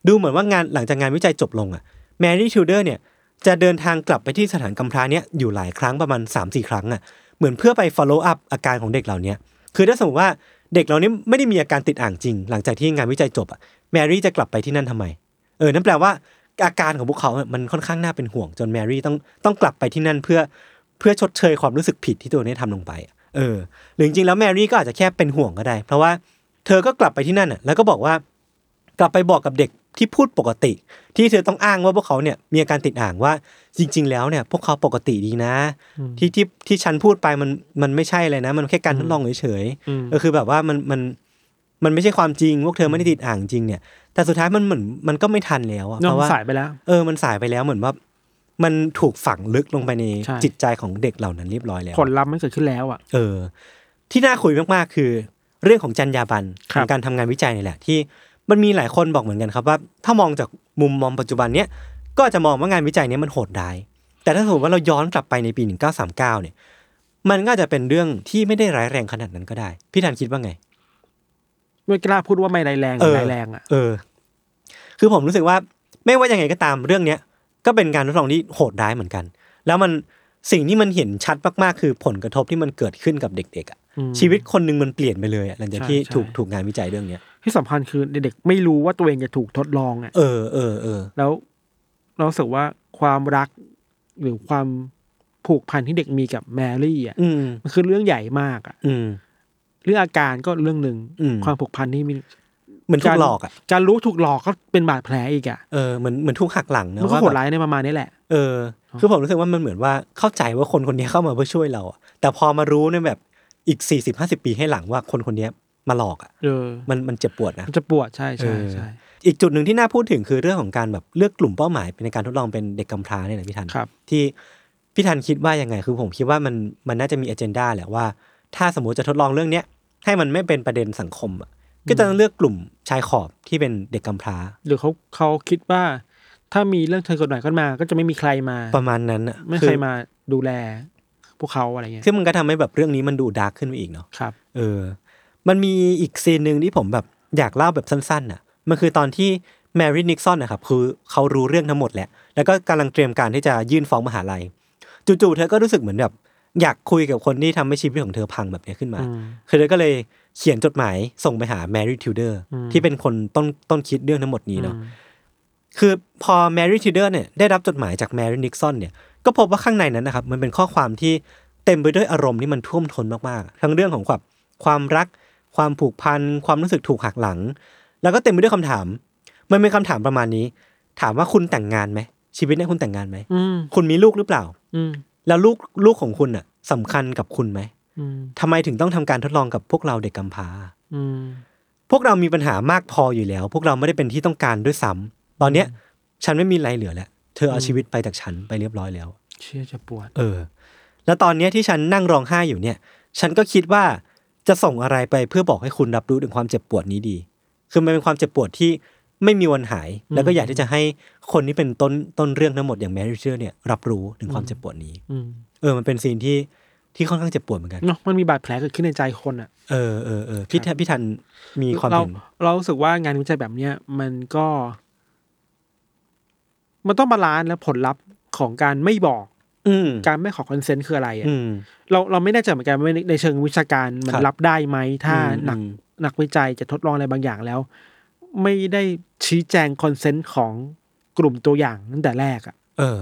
ดูเหมือนว่างานหลังจากงานวิจัยจบลงอะแมรี่ทิวเดอร์เนี่ยจะเดินทางกลับไปที่สถานกำพร้าเนี่ยอยู่หลายครั้งประมาณ3าสี่ครั้งอะเหมือนเพื่อไป follow up อาการของเด็กเหล่าเนี้ยคือถ้าสมมติว่าเด็กเหล่านี้ไม่ได้มีอาการติดอ่างจริง หลังจากที่งานวิจัยจบอะแมรี่จะกลับไปที่นั่นทำไม เออนั่นแปลว่าอาการของพวกเขาอะมันค่อนข้างน่าเป็นห่วงจนแมรี่ต้องต้องกลับไปที่นั่นเพื่อ เพื่อชดเชยความรู้สึกผิดที่ตัวเองได้ทำลงไปอะเออหรือจริงๆแล้วแมรี่ก็อาจจะแค่เป็นห่วงก็ได้ เพราะว่าเธอก็กลับไปที่นั่นอะแล้วก็บอกว่ากลับไปบอกกับเด็กที่พูดปกติ ที่เธอต้องอ้างว่าพวกเขาเนี่ยมีอาการติดอ่างว่าจริง ๆ แล้วเนี่ย พวกเขาปกติดีนะ ที่ที่ที่ฉันพูดไปมันมันไม่ใช่เลยนะ มันแค่การทดลองเฉยอืมๆก็คือแบบว่ามันมันมันไม่ใช่ความจริงพวกเธอไม่ได้ติดอ่างจริงเนี่ยแต่สุดท้ายมันเหมือนมันก็ไม่ทันแล้วอะน้เพองราะว่าสายไปแล้ว เออมันสายไปแล้วเหมือนว่า มันถูกฝังลึกลงไปในใช่จิตใจของเด็กเหล่านั้นเรียบร้อยแล้ว ผลลัพธ์มันเกิดขึ้นแล้วอะ เออ ที่น่าคุยมากๆคือ เรื่องของจรรยาบรรณครัขบองการทำงานวิจัยนี่แหละ ที่มันมีหลายคนบอกเหมือนกันครับว่า ถ้ามองจากมุมมองปัจจุบันเนี้ยก็อาจจะมองว่างานวิจัยเนี้ยมันโหดร้าย แต่ถ้าสมมติว่าเราย้อนกลับไปในปี 1939 เนี่ย มันก็อาจจะเป็นเรื่องที่ไม่ได้ร้ายแรงขนาดนั้นก็ได้ พี่ธันคิดว่าไง ไม่กล้าพูดว่าไม่ไรายแรงหรือไรายแรงอะ เออ คือผมรู้สึกว่าไม่ว่ายังไงก็ตามเรื่องเนี้ย ก็เป็นการทดลองที่โหดร้ายเหมือนกัน แล้วมันสิ่งที่มันเห็นชัดมากๆ คือผลกระทบที่มันเกิดขึ้นกับเด็กๆอะอืมชีวิตคนหนึ่งมันเปลี่ยนไปเลยอะหลังจากที่ใช่ใช่ถูกถูกงานวิจัยเรื่องเนี้ยที่สำคัญคือเด็กๆไม่รู้ว่าตัวเองจะถูกทดลองอะเออเออเออแล้วเรารู้สึกว่าความรักหรือความผูกพันที่เด็กมีกับแมรี่อะอืมมันคือเรื่องใหญ่มากอะ อืมเรื่องอาการก็เรื่องหนึ่งอืมความผูกพันที่มี เหมือนถูกหลอกอะการรู้ถูกหลอกก็เป็นบาดแผลอีกอะเออเหมือนเหมือนถูกหักหลังนะมันก็ว่าโหแบดบร้ายในประมาณนี้แหละเออคือผมรู้สึกว่ามันเหมือนว่าเข้าใจว่าคนคนนี้เข้ามาเพื่อช่วยเราอะแต่พอมารู้ในแบบอีกสี่สิบห้าสิบปีให้หลังว่าคนคนนี้มาหลอกอะเออมันมันเจ็บปวดนะมันจะปวดใช่ใช่เออใช่อีกจุดหนึ่งที่น่าพูดถึงคือเรื่องของการแบบเลือกกลุ่มเป้าหมายในการทดลองเป็นเด็กกำพร้าเนี่ยนะพี่ทันครับที่พี่ทันคิดว่ายังไง คือผมคิดว่ามันมันน่าจะมีอ g e n d a แหละว่า ถ้าสมมติจะทดลองเรื่องเนี้ยให้มันไม่เป็นประเด็นสังคมอะ ก็จะต้องเลือกกลุ่มชายขอบที่เป็นเด็กกำพร้า หรือเขาเขาคิดว่า ถ้ามีเรื่องเชิงกฎหมายขึ้นมา ก็จะไม่มีใครมา ประมาณนั้นอะไม่อใครมาดูแล พวกเขาอะไรเงี้ยซึ่งมันก็ทำให้แบบเรื่องนี้มันดูดาร์กขึ้นไปอีกเนาะครับ เออ มันมีอีก scene หนึ่งที่ผมแบบอยากเล่าแบบสั้นๆน่ะ มันคือตอนที่แมรี่นิกซอนนะครับคือเขารู้เรื่องทั้งหมดแหละแล้วก็กำลังเตรียมการที่จะยื่นฟ้องมหาลัยจู่ๆเธอก็รู้สึกเหมือนแบบ อยากคุยกับคนที่ทำให้ชีวิตของเธอพังแบบเนี้ยขึ้นมาอืมคือเธอก็เลยเขียนจดหมายส่งไปหาแมรี่ทิวเดอร์อืมที่เป็นคนต้นต้นคิดเรื่องทั้งหมดนี้เนาะอืมคือพอแมรี่ทิวเดอร์เนี่ยได้รับจดหมายจากแมรี่นิกซอนเนี่ยก็พบว่าข้างในนั้นนะครับ มันเป็นข้อความที่เต็มไปด้วยอารมณ์ที่มันท่วมท้นมากๆ ทั้งเรื่องของความความรัก ความผูกพัน ความรู้สึกถูกหักหลัง แล้วก็เต็มไปด้วยคำถาม มันเป็นคำถามประมาณนี้ ถามว่าคุณแต่งงานไหมชีวิตเนี่ยคุณแต่งงานไหมอืมคุณมีลูกหรือเปล่าอืม แล้วลูกลูกของคุณอะสำคัญกับคุณไหมอืมทำไมถึงต้องทำการทดลองกับพวกเราเด็กกำพร้าอืมพวกเรามีปัญหามากพออยู่แล้ว พวกเราไม่ได้เป็นที่ต้องการด้วยซ้ำตอนเนี้ย ฉันไม่มีอะไรเหลือแล้วเธอเอาชีวิตไปจากฉันไปเรียบร้อยแล้ว เชื่อจะปวด เออ แล้วตอนเนี้ยที่ฉันนั่งร้องไห้อยู่เนี่ย ฉันก็คิดว่าจะส่งอะไรไปเพื่อบอกให้คุณรับรู้ถึงความเจ็บปวดนี้ดี คือมันเป็นความเจ็บปวดที่ ไม่มีวันหาย แล้วก็อยากที่จะให้คนที่เป็นต้นต้นเรื่องทั้งหมดอย่างแมรี่เชอร์เนี่ยรับรู้ถึงความเจ็บปวดนี้อืมเออมันเป็นซีนที่ที่ค่อนข้างเจ็บปวดเหมือนกันเนาะมันมีบาดแผลเกิดขึ้นในใจคนอะเออเออเออพี่ทันพี่ทันมีความเราเห็นเรารู้สึกว่างานวิจัยแบบเนี้ยมันก็ มันต้อง balance และผลลัพธ์ของการไม่บอก อืมการไม่ขอ consent คืออะไรอะอืมเราเราไม่แน่ใจเหมือนกันว่าในในเชิงวิชาการมันครับรับได้ไหมถ้าอืมนักอืมนักวิจัยจะทดลองอะไรบางอย่างแล้ว ไม่ได้ชี้แจง consent ของกลุ่มตัวอย่างตั้งแต่แรกอะ เออ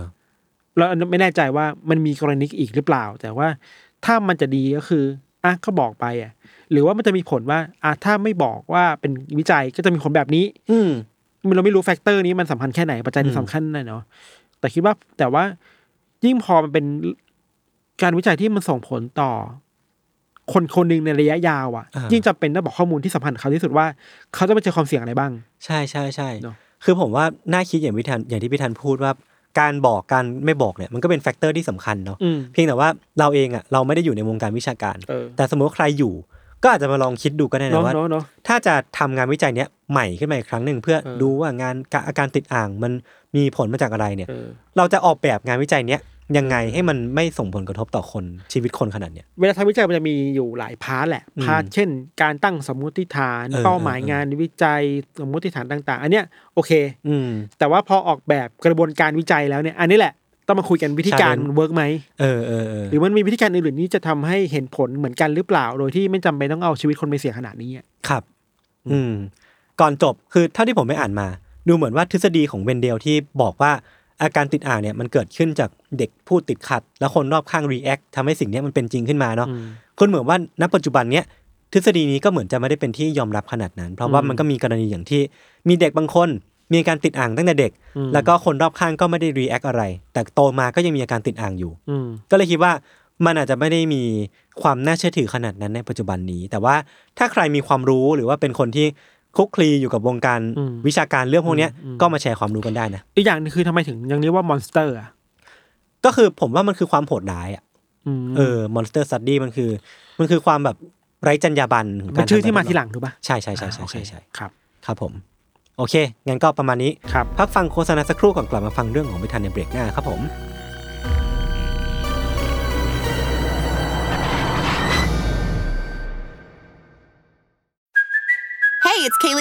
แล้วไม่แน่ใจว่ามันมีกรณีอีกหรือเปล่า แต่ว่าถ้ามันจะดีก็คืออะก็บอกไปอะ หรือว่ามันจะมีผลว่าอะถ้าไม่บอกว่าเป็นวิจัยก็จะมีผลแบบนี้ อืมเราไม่รู้ factor นี้มันสำคัญแค่ไหนปัจจัยอืมที่สำคัญน่ะเนาะแต่คิดว่าแต่ว่ายิ่งพอมันเป็นการวิจัยที่มันส่งผลต่อ คนคนหนึ่งในระยะยาวอะอ่ายิ่งจำเป็นต้องบอกข้อมูลที่สำคัญกับเขาที่สุดว่า เขาจะไปเจอความเสี่ยงอะไรบ้าง ใช่ใช่ใช่เนอะคือผมว่าน่าคิดอย่างพิธันอย่างที่พิธันพูดว่าการบอกการไม่บอกเนี่ยมันก็เป็น factor ที่สำคัญเนาะอืมเพียงแต่ว่าเราเองอะเราไม่ได้อยู่ในวงการวิชาการเออแต่สมมติว่าใครอยู่ ก็อาจจะมาลองคิดดูก็ได้เนาะนะว่าเนาะเนาะถ้าจะทำงานวิจัยเนี้ยใหม่ขึ้นมาอีกครั้งหนึ่งเพื่อเออดูว่างานอาการติดอ่างมันมีผลมาจากอะไรเนี่ยเออเราจะออกแบบงานวิจัยเนี้ย ยังไงให้มันไม่ส่งผลกระทบต่อคนชีวิตคนขนาดเนี้ย เวลาทำวิจัยมันจะมีอยู่หลาย part แหละอืม part เช่น การตั้งสมมติฐานเออเป้าหมายเออเอองานวิจัยสมมติฐานต่าง ๆ อันเนี้ยโอเค อืมแต่ว่าพอออกแบบกระบวนการวิจัยแล้วเนี่ย อันนี้แหละต้องมาคุยกันวิธีการ Challenge มันเวิร์กไหมเออเออเออหรือมันมีวิธีการอื่นๆที่จะทำให้เห็นผลเหมือนกันหรือเปล่า โดยที่ไม่จำเป็นต้องเอาชีวิตคนไปเสี่ยงขนาดนี้อะครับ อืม ก่อนจบคือเท่าที่ผมไปอ่านมา ดูเหมือนว่าทฤษฎีของเวนเดลที่บอกว่า อาการติดอ่างเนี่ยมันเกิดขึ้นจากเด็กพูดติดขัด แล้วคนรอบข้าง react ทำให้สิ่งเนี้ยมันเป็นจริงขึ้นมาเนาะอืมดูเหมือนว่าณปัจจุบันเนี้ยทฤษฎีนี้ก็เหมือนจะไม่ได้เป็นที่ยอมรับขนาดนั้น เพราะว่าอืมมันก็มีกรณีอย่างที่มีเด็กบางคน มีอาการติดอ่างตั้งแต่เด็กอืมแล้วก็คนรอบข้างก็ไม่ได้ react อะไร แต่โตมาก็ยังมีอาการติดอ่างอยู่อืมก็เลยคิดว่ามันอาจจะไม่ได้มีความน่าเชื่อถือขนาดนั้นในปัจจุบันนี้ แต่ว่าถ้าใครมีความรู้หรือว่าเป็นคนที่ คลุกคลีอยู่กับวงการอืมวิชาการเรื่องพวกเนี้ยอืมก็มาแชร์ความรู้กันได้นะอีกอย่างหนึ่งคือทำไมถึงยังเรียกว่า monster อะก็คือผมว่ามันคือความโหดร้ายอะอืมเออ monster study มันคือ มันคือความแบบไร้จรรยาบรรณขงมันการชื่อทำที่มาแบบทีหลังถูกปะใช่ใช่ใช่ใช่อ่าโอเคใช่ใช่ครับครับผม โอเคงั้นก็ประมาณนี้ครับพักฟังโฆษณาสักครู่ก่อนกลับมาฟังเรื่องของไม่ทันในเบรกหน้าครับผม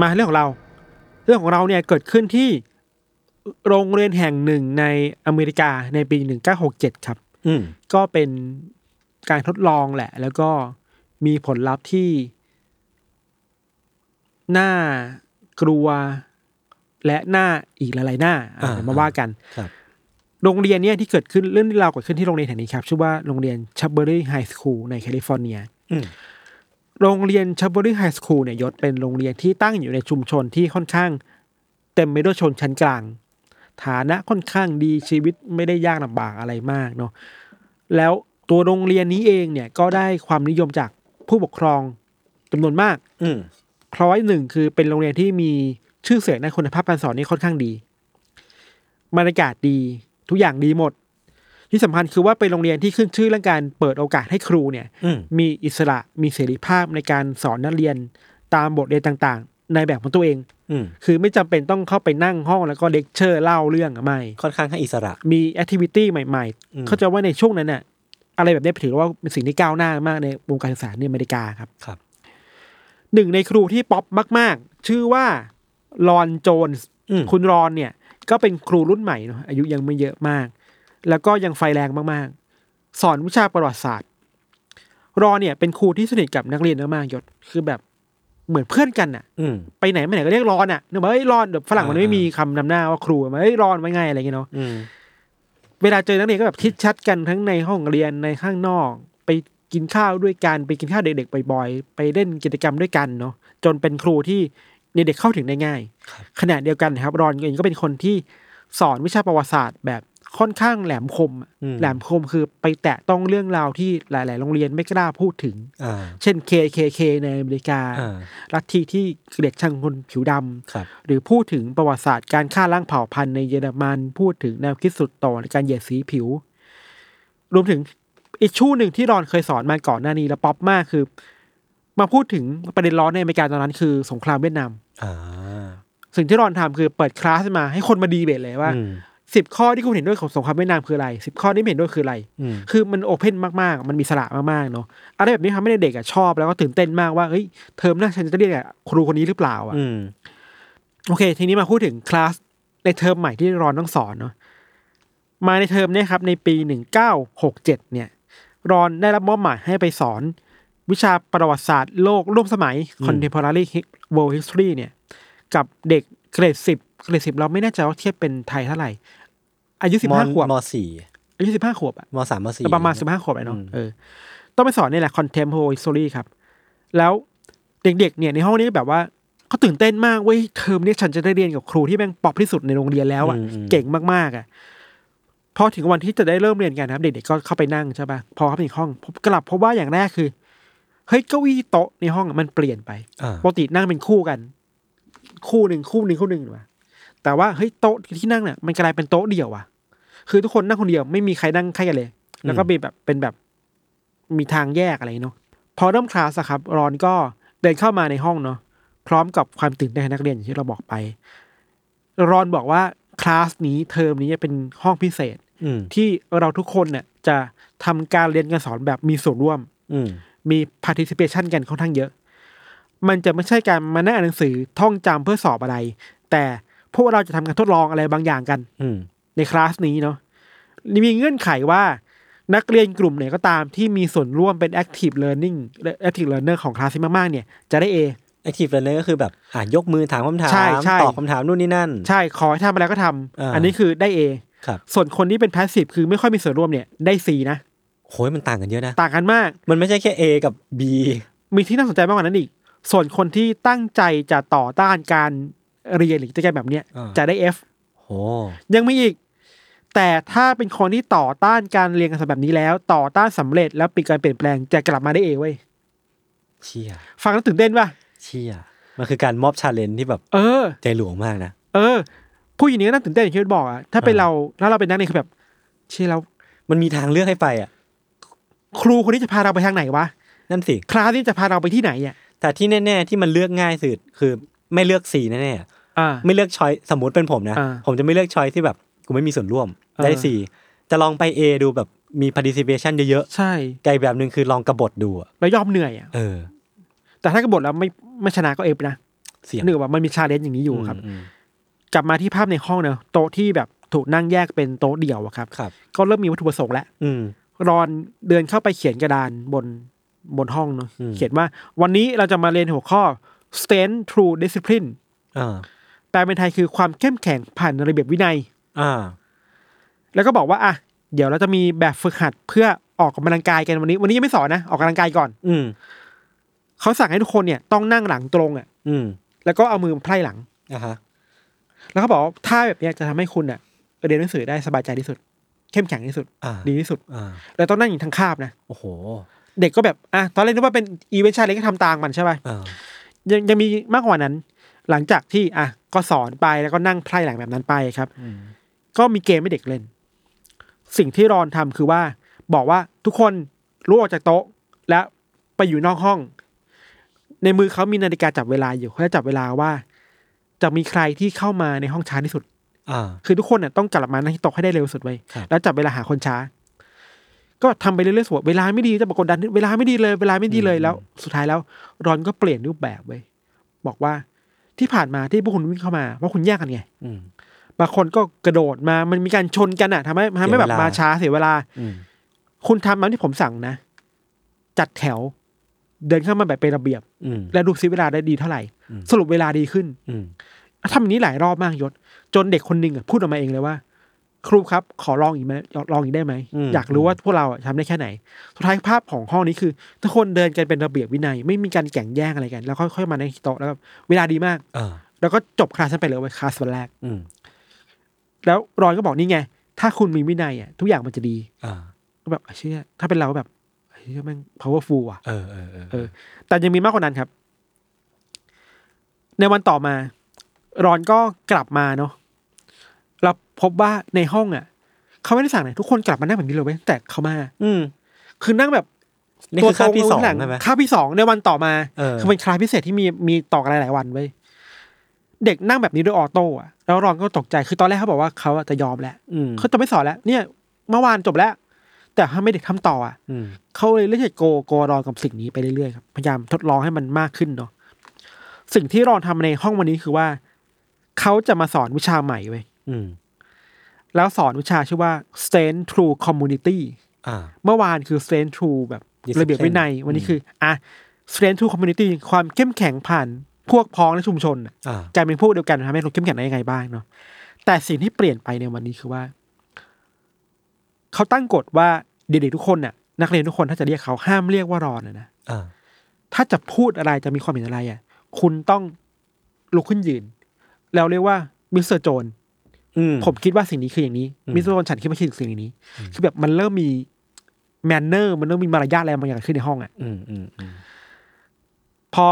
มาเรื่องของเรา เรื่องของเราเนี่ยเกิดขึ้นที่โรงเรียนแห่งหนึ่งในอเมริกาในปี 1967 ครับอืมก็เป็นการทดลองแหละ แล้วก็มีผลลัพธ์ที่ น่ากลัวและน่าอีกหลายๆน่าอะอ่าเดี๋ยวมาว่ากันครับโรงเรียนเนี่ยที่เกิดขึ้นเรื่องที่เราว่าเกิดขึ้นที่โรงเรียนแห่งนี้ครับ ชื่อว่าโรงเรียน Cubberley High School ในแคลิฟอร์เนียอืม โรงเรียนชับเบอรี่ไฮสคูลเนี่ยยศเป็นโรงเรียนที่ตั้งอยู่ในชุมชนที่ค่อนข้าง เต็มไปด้วยชนชั้นกลาง ฐานะค่อนข้างดีชีวิตไม่ได้ยากลำบากอะไรมากเนาะแล้วตัวโรงเรียนนี้เองเนี่ยก็ได้ความนิยมจากผู้ปกครองจำนวนมาก อืมเพราะว่าหนึ่งคือเป็นโรงเรียนที่มีชื่อเสียงในคุณภาพการสอนนี่ค่อนข้างดีบรรยากาศดีทุกอย่างดีหมด ที่สำคัญคือว่าเป็นโรงเรียนที่ขึ้นชื่อเรื่องการเปิดโอกาสให้ครูเนี่ยอืมมีอิสระมีเสรีภาพในการสอนนักเรียนตามบทเรียนต่างๆ ในแบบของตัวเองอืมคือไม่จำเป็นต้องเข้าไปนั่งห้องแล้วก็เลคเชอร์เล่าเรื่องอะไม่ ค่อนข้างให้อิสระ มี activity ใหม่อืมๆเข้าใจว่าในช่วงนั้นน่ะอะไรแบบนี้ถือว่าเป็นสิ่งที่ก้าวหน้ามากในวงการศึกษาในอเมริกาครับครับ หนึ่งในครูที่ป๊อปมาก ๆ ชื่อว่ารอนโจนส์อืมคุณรอนเนี่ย ก็เป็นครูรุ่นใหม่เนอะอายุยังไม่เยอะมาก แล้วก็ยังไฟแรงมากๆ สอนวิชาประวัติศาสตร์ รอนเนี่ยเป็นครูที่สนิทกับนักเรียนมากๆยศคือแบบเหมือนเพื่อนกันอะอืมไปไหนมาไหนก็เรียกรอนอะเนอะเฮ้ยรอนแบบฝรั่งมันไม่อ่ามีมีคำนำหน้าว่าครูมาเฮ้ยรอนไว้ไงอะไรเงี้ยเนาะอืมเวลาเจอนักเรียนก็แบบทิดชัดกันทั้งในห้องเรียนในข้างนอก ไปกินข้าวด้วยกันไปกินข้าวเด็กๆบ่อยๆไปเล่นกิจกรรมด้วยกันเนาะจนเป็นครูที่เด็กๆเข้าถึงได้ง่ายขณะเดียวกันนะครับรอนเองก็เป็นคนที่สอนวิชาประวัติศาสตร์แบบ ค่อนข้างแหลมคมอะอืมแหลมคมคือไปแตะต้องเรื่องราวที่หลาย ๆ โรงเรียนไม่กล้าพูดถึงอ่าเช่น KKK ในอเมริกาอ่าลัทธิที่เกลียดชังคนผิวดำครับหรือพูดถึงประวัติศาสตร์การฆ่าล้างเผ่าพันธุ์ในเยอรมัน พูดถึงแนวคิดสุดโต่งในการเหยียดสีผิว รวมถึงอีกชู่หนึ่งที่รอนเคยสอนมาก่อนหน้านี้แล้วป๊อปมากคือ มาพูดถึงประเด็นร้อนในอเมริกาตอนนั้นคือสงครามเวียดนามอ่าสิ่งที่รอนทำคือเปิดคลาสมาให้คนมาดีเบตเลยว่าอืม สิบข้อที่คุณเห็นด้วยของสงครามเวียดนามคืออะไรสิบข้อที่ไม่เห็นด้วยคืออะไรอืมคือมันโอเพนมากๆ มันมีสระมากๆเนาะอะไรแบบนี้ทำให้เด็กๆอะชอบแล้วก็ตื่นเต้นมากว่าเฮ้ยเทอมหน้าฉันจะเรียกอะครูคนนี้หรือเปล่าอะอืมโอเค ทีนี้มาพูดถึงคลาสในเทอมใหม่ที่รอนต้องสอนเนาะมาในเทอมเนี้ครับในปีหนึ่งเก้าหกเจ็ดเนี่ย รอนได้รับมอบหมายให้ไปสอนวิชาประวัติศาสตร์โลกร่วมสมัย contemporary world history เนี่ย กับเด็กเกรดสิบเกรดสิบเราไม่แน่ใจว่าเทียบเป็นไทยเท่าไหร่ อายุสิบห้าขวบมสี่อายุสิบห้าขวบอะมสามมสี่ประมาณสิบห้าขวบไอ้เนาะอืมเออต้องไปสอนนี่แหละ contemporary history ครับ แล้วเด็กๆ เนี่ยในห้องนี้แบบว่าเขาตื่นเต้นมากเว้ยเทอมนี้ฉันจะได้เรียนกับครูที่แม่งป๊อปที่สุดในโรงเรียนแล้วอะเก่งมากๆอะพอถึงวันที่จะได้เริ่มเรียนกันนะครับเด็กๆก็เข้าไปนั่งใช่ปะพอเข้าไปในห้องพบกลับพบว่าอย่างแรกคือเฮ้ยเก้าอี้โต๊ะในห้องอะมันเปลี่ยนไปอ่าปกตินั่งเป็นคู่กัน คู่หนึ่งคู่หนึ่งคู่หนึ่งมาแต่ว่าเฮ้ยโต๊ะที่นั่งเนี่ยมันกลายเป็นโต๊ะเดี่ยวอะ คือทุกคนนั่งคนเดียวไม่มีใครนั่งใกล้กันเลย แล้วก็มีแบบเป็นแบบมีทางแยกอะไรเนาะพอเริ่มคลาสอะครับรอนก็เดินเข้ามาในห้องเนาะพร้อมกับความตื่นเต้นของนักเรียนอย่างที่เราบอกไป รอนบอกว่าคลาสนี้เทอมนี้จะเป็นห้องพิเศษอืมที่เราทุกคนเนี่ยจะทำการเรียนการสอนแบบมีส่วนร่วม อืมมี participation กันค่อนข้างเยอะ มันจะไม่ใช่การมานั่งอ่านหนังสือท่องจำเพื่อสอบอะไร แต่พวกเราจะทำการทดลองอะไรบางอย่างกัน อืม ในคลาสนี้เนาะมีเงื่อนไขว่านักเรียนกลุ่มไหนก็ตามที่มีส่วนร่วมเป็น active learning และ active learner ของคลาสนี้มากๆ เนี่ยจะได้ A active learner ก็คือแบบอะยกมือถามคำถามใช่ใช่ตอบคำถามนู่นนี่นั่น ใช่ ขอให้ทำอะไรก็ทำอ่าอันนี้คือได้ A ครับส่วนคนที่เป็น passive คือไม่ค่อยมีส่วนร่วมเนี่ยได้ C นะโหยมันต่างกันเยอะนะ ต่างกันมาก มันไม่ใช่แค่ A กับ B มีที่น่าสนใจมากกว่านั้นอีก ส่วนคนที่ตั้งใจจะต่อต้านการเรียนหรือกิจกรรมแบบเนี้ยอ่าจะได้ F โหยังมีอีก แต่ถ้าเป็นคนที่ต่อต้านการเรียนการสอนแบบนี้แล้ว ต่อต้านสำเร็จแล้วปิดการเปลี่ยนแปลงจะกลับมาได้เองเว้ยเชี่ยฟังแล้วตื่นเต้นป่ะเชี่ยมันคือการมอบ challenge ที่แบบ เออ ใจหลวงมากนะเออ ผู้หญิงนี้ก็น่าตื่นเต้นอย่างที่บอกอะถ้าเป็นอ่าเราถ้าเราเป็นนักเรียนคือแบบ เชื่อเรามันมีทางเลือกให้ไปอะ ครูคนนี้จะพาเราไปทางไหนวะนั่นสิคลาสนี้จะพาเราไปที่ไหนอะแต่ที่แน่ ๆ ที่มันเลือกง่ายสุดคือ ไม่เลือก C แน่ๆอะอ่าไม่เลือก choice สมมติเป็นผมนะอ่าผมจะไม่เลือก choice ที่แบบ กูไม่มีส่วนร่วม ได้อ่าสี่จะลองไป A ดูแบบมี participation เยอะใช่ๆไกลแบบหนึ่งคือลองกระบฏดูอะแล้วยอมเหนื่อยอะเออ แต่ถ้ากบฏแล้วไม่ไม่ชนะก็เอฟนะเสียงหนึ่งว่ามันมีชาเลนจ์อย่างนี้อยู่ครับอืมกลับมาที่ภาพในห้องเนอะโต๊ะที่แบบถูกนั่งแยกเป็นโต๊ะเดี่ยวอะครับครับก็เริ่มมีวัตถุประสงค์แล้วอืมรอนเดินเข้าไปเขียนกระดานบนบนห้องเนอะอืมเขียนว่า วันนี้เราจะมาเรียนหัวข้อ stand true discipline อ่าแปลเป็นไทยคือความเข้มแข็งผ่านระเบียบวินัย อ่าแล้วก็บอกว่าอะเดี๋ยวเราจะมีแบบฝึกหัดเพื่อออกกำลังกายกันวันนี้ วันนี้ยังไม่สอนนะออกกำลังกายก่อน อืมเขาสั่งให้ทุกคนเนี่ยต้องนั่งหลังตรงอะ อืม แล้วก็เอามือไพล่หลังอ่าฮะแล้วเขาบอกว่าท่าแบบเนี้ยจะทำให้คุณอะเรียนหนังสือได้สบายใจที่สุด เข้มแข็งที่สุดอ่าดีที่สุดอ่าแล้วต้องนั่งอย่างงี้ทั้งคาบนะโอ้โห เด็กก็แบบอะตอนแรกนึกว่าเป็น event challenge ก็ทำตามมันใช่ป่ะอ่ายังยังมีมากกว่านั้น หลังจากที่อะก็สอนไปแล้วก็นั่งไพร่หลังแบบนั้นไปครับอืม ก็มีเกมให้เด็กเล่น สิ่งที่รอนทำคือว่า บอกว่าทุกคนรู้ออกจากโต๊ะ แล้วไปอยู่นอกห้อง ในมือเขามีนาฬิกาจับเวลาอยู่เขาจะจับเวลาว่า จะมีใครที่เข้ามาในห้องช้าที่สุดอ่าคือทุกคนน่ะต้องกลับมานั่งที่โต๊ะให้ได้เร็วสุดไว้ยครับแล้วจับเวลาหาคนช้า ก็ทำไปเรื่อยๆสวดเวลาไม่ดีจะมากดดันเวลาไม่ดีเลย เวลาไม่ดีเลยแล้ว สุดท้ายแล้ว รอนก็เปลี่ยนรูปแบบเว้ยบอกว่าที่ผ่านมาที่พวกคุณวิ่งเข้ามาว่าคุณแยกกันไงอืม บางคนก็กระโดดมามันมีการชนกันอะทำให้ทำให้แบบเสียเวลามมาช้าเสียเวลาอืมคุณทำตามที่ผมสั่งนะ จัดแถว เดินเข้ามาแบบเป็นระเบียบอืมแล้วดูซิเวลาได้ดีเท่าไหร่อืมสรุปเวลาดีขึ้นอืมทำอย่างนี้หลายรอบมากยศ จนเด็กคนหนึ่งอะพูดออกมาเองเลยว่า ครูครับ ขอลองอีกไหมลองอีกได้ไหมอืมอยากรู้ว่าพวกเราอะทำได้แค่ไหน สุดท้ายภาพของห้องนี้คือทุกคนเดินกันเป็นระเบียบวินัย ไม่มีการแข่งแย่งอะไรกัน แล้วค่อยๆมาในโต๊ะแล้วก็เวลาดีมากอ่าแล้วก็จบคลาสนั้นไปเลยเว้ยคลาสวันแรกอืม แล้วรอนก็บอกนี่ไง ถ้าคุณมีวินัยอะทุกอย่างมันจะดีอ่าก็แบบเชื่อ ถ้าเป็นเราก็แบบเฮ้ยแม่ง powerful อะเออเออเออเออ แต่ยังมีมากกว่านั้นครับ ในวันต่อมา รอนก็กลับมาเนาะเราพบว่าในห้องอะเขาไม่ได้สั่งไหนทุกคนกลับมานั่งแบบนี้เลยเว้ยแต่เขามา อืม คือนั่งแบบนี่คือคาบที่สองหลังใช่ไหมคาบที่สองในวันต่อมาเออคือเป็นคลาสพิเศษที่มีมีต่อกันหลายๆวันเว้ย เด็กนั่งแบบนี้ด้วยออโต้อะแล้วรอนก็ตกใจคือตอนแรกเขาบอกว่าเขาอะจะยอมแหละอืมเขาจะไม่สอนแล้ว เนี่ยเมื่อวานจบแล้ว แต่ถ้าไม่เด็กทำต่ออะอืมเขาเลยเรื่อยๆโกโกรอนกับสิ่งนี้ไปเรื่อยๆครับพยายามทดลองให้มันมากขึ้นเนาะสิ่งที่รอนทำในห้องวันนี้คือว่าเขาจะมาสอนวิชาใหม่เว้ยอืมแล้วสอนวิชาชื่อว่า stand true community อ่าเมื่อวานคือ stand true แบบ Discipline ระเบียบวินัย วันนี้คือ อะ stand true community ความเข้มแข็งผ่าน พวกพ้องและชุมชนน่ะอ่าการเป็นพวกเดียวกันทำให้เราเข้มแข็งได้ยังไงบ้างเนาะแต่สิ่งที่เปลี่ยนไปในวันนี้คือว่า เขาตั้งกฎว่าเด็กๆทุกคนน่ะนักเรียนทุกคนถ้าจะเรียกเขาห้ามเรียกว่ารอนนะนะอ่าถ้าจะพูดอะไรจะมีความเห็นอะไรอะ คุณต้องลุกขึ้นยืน แล้วเรียกว่ามิสเตอร์โจนส์อืมผมคิดว่าสิ่งนี้คืออย่างนี้อืมมิสเตอร์โจนส์ฉันคิดว่าคือสิ่งนี้ คือแบบมันเริ่มมี manner มันเริ่มมีมารยาทอะไรบางอย่างขึ้นในห้องอะอืมอืมอืมพอ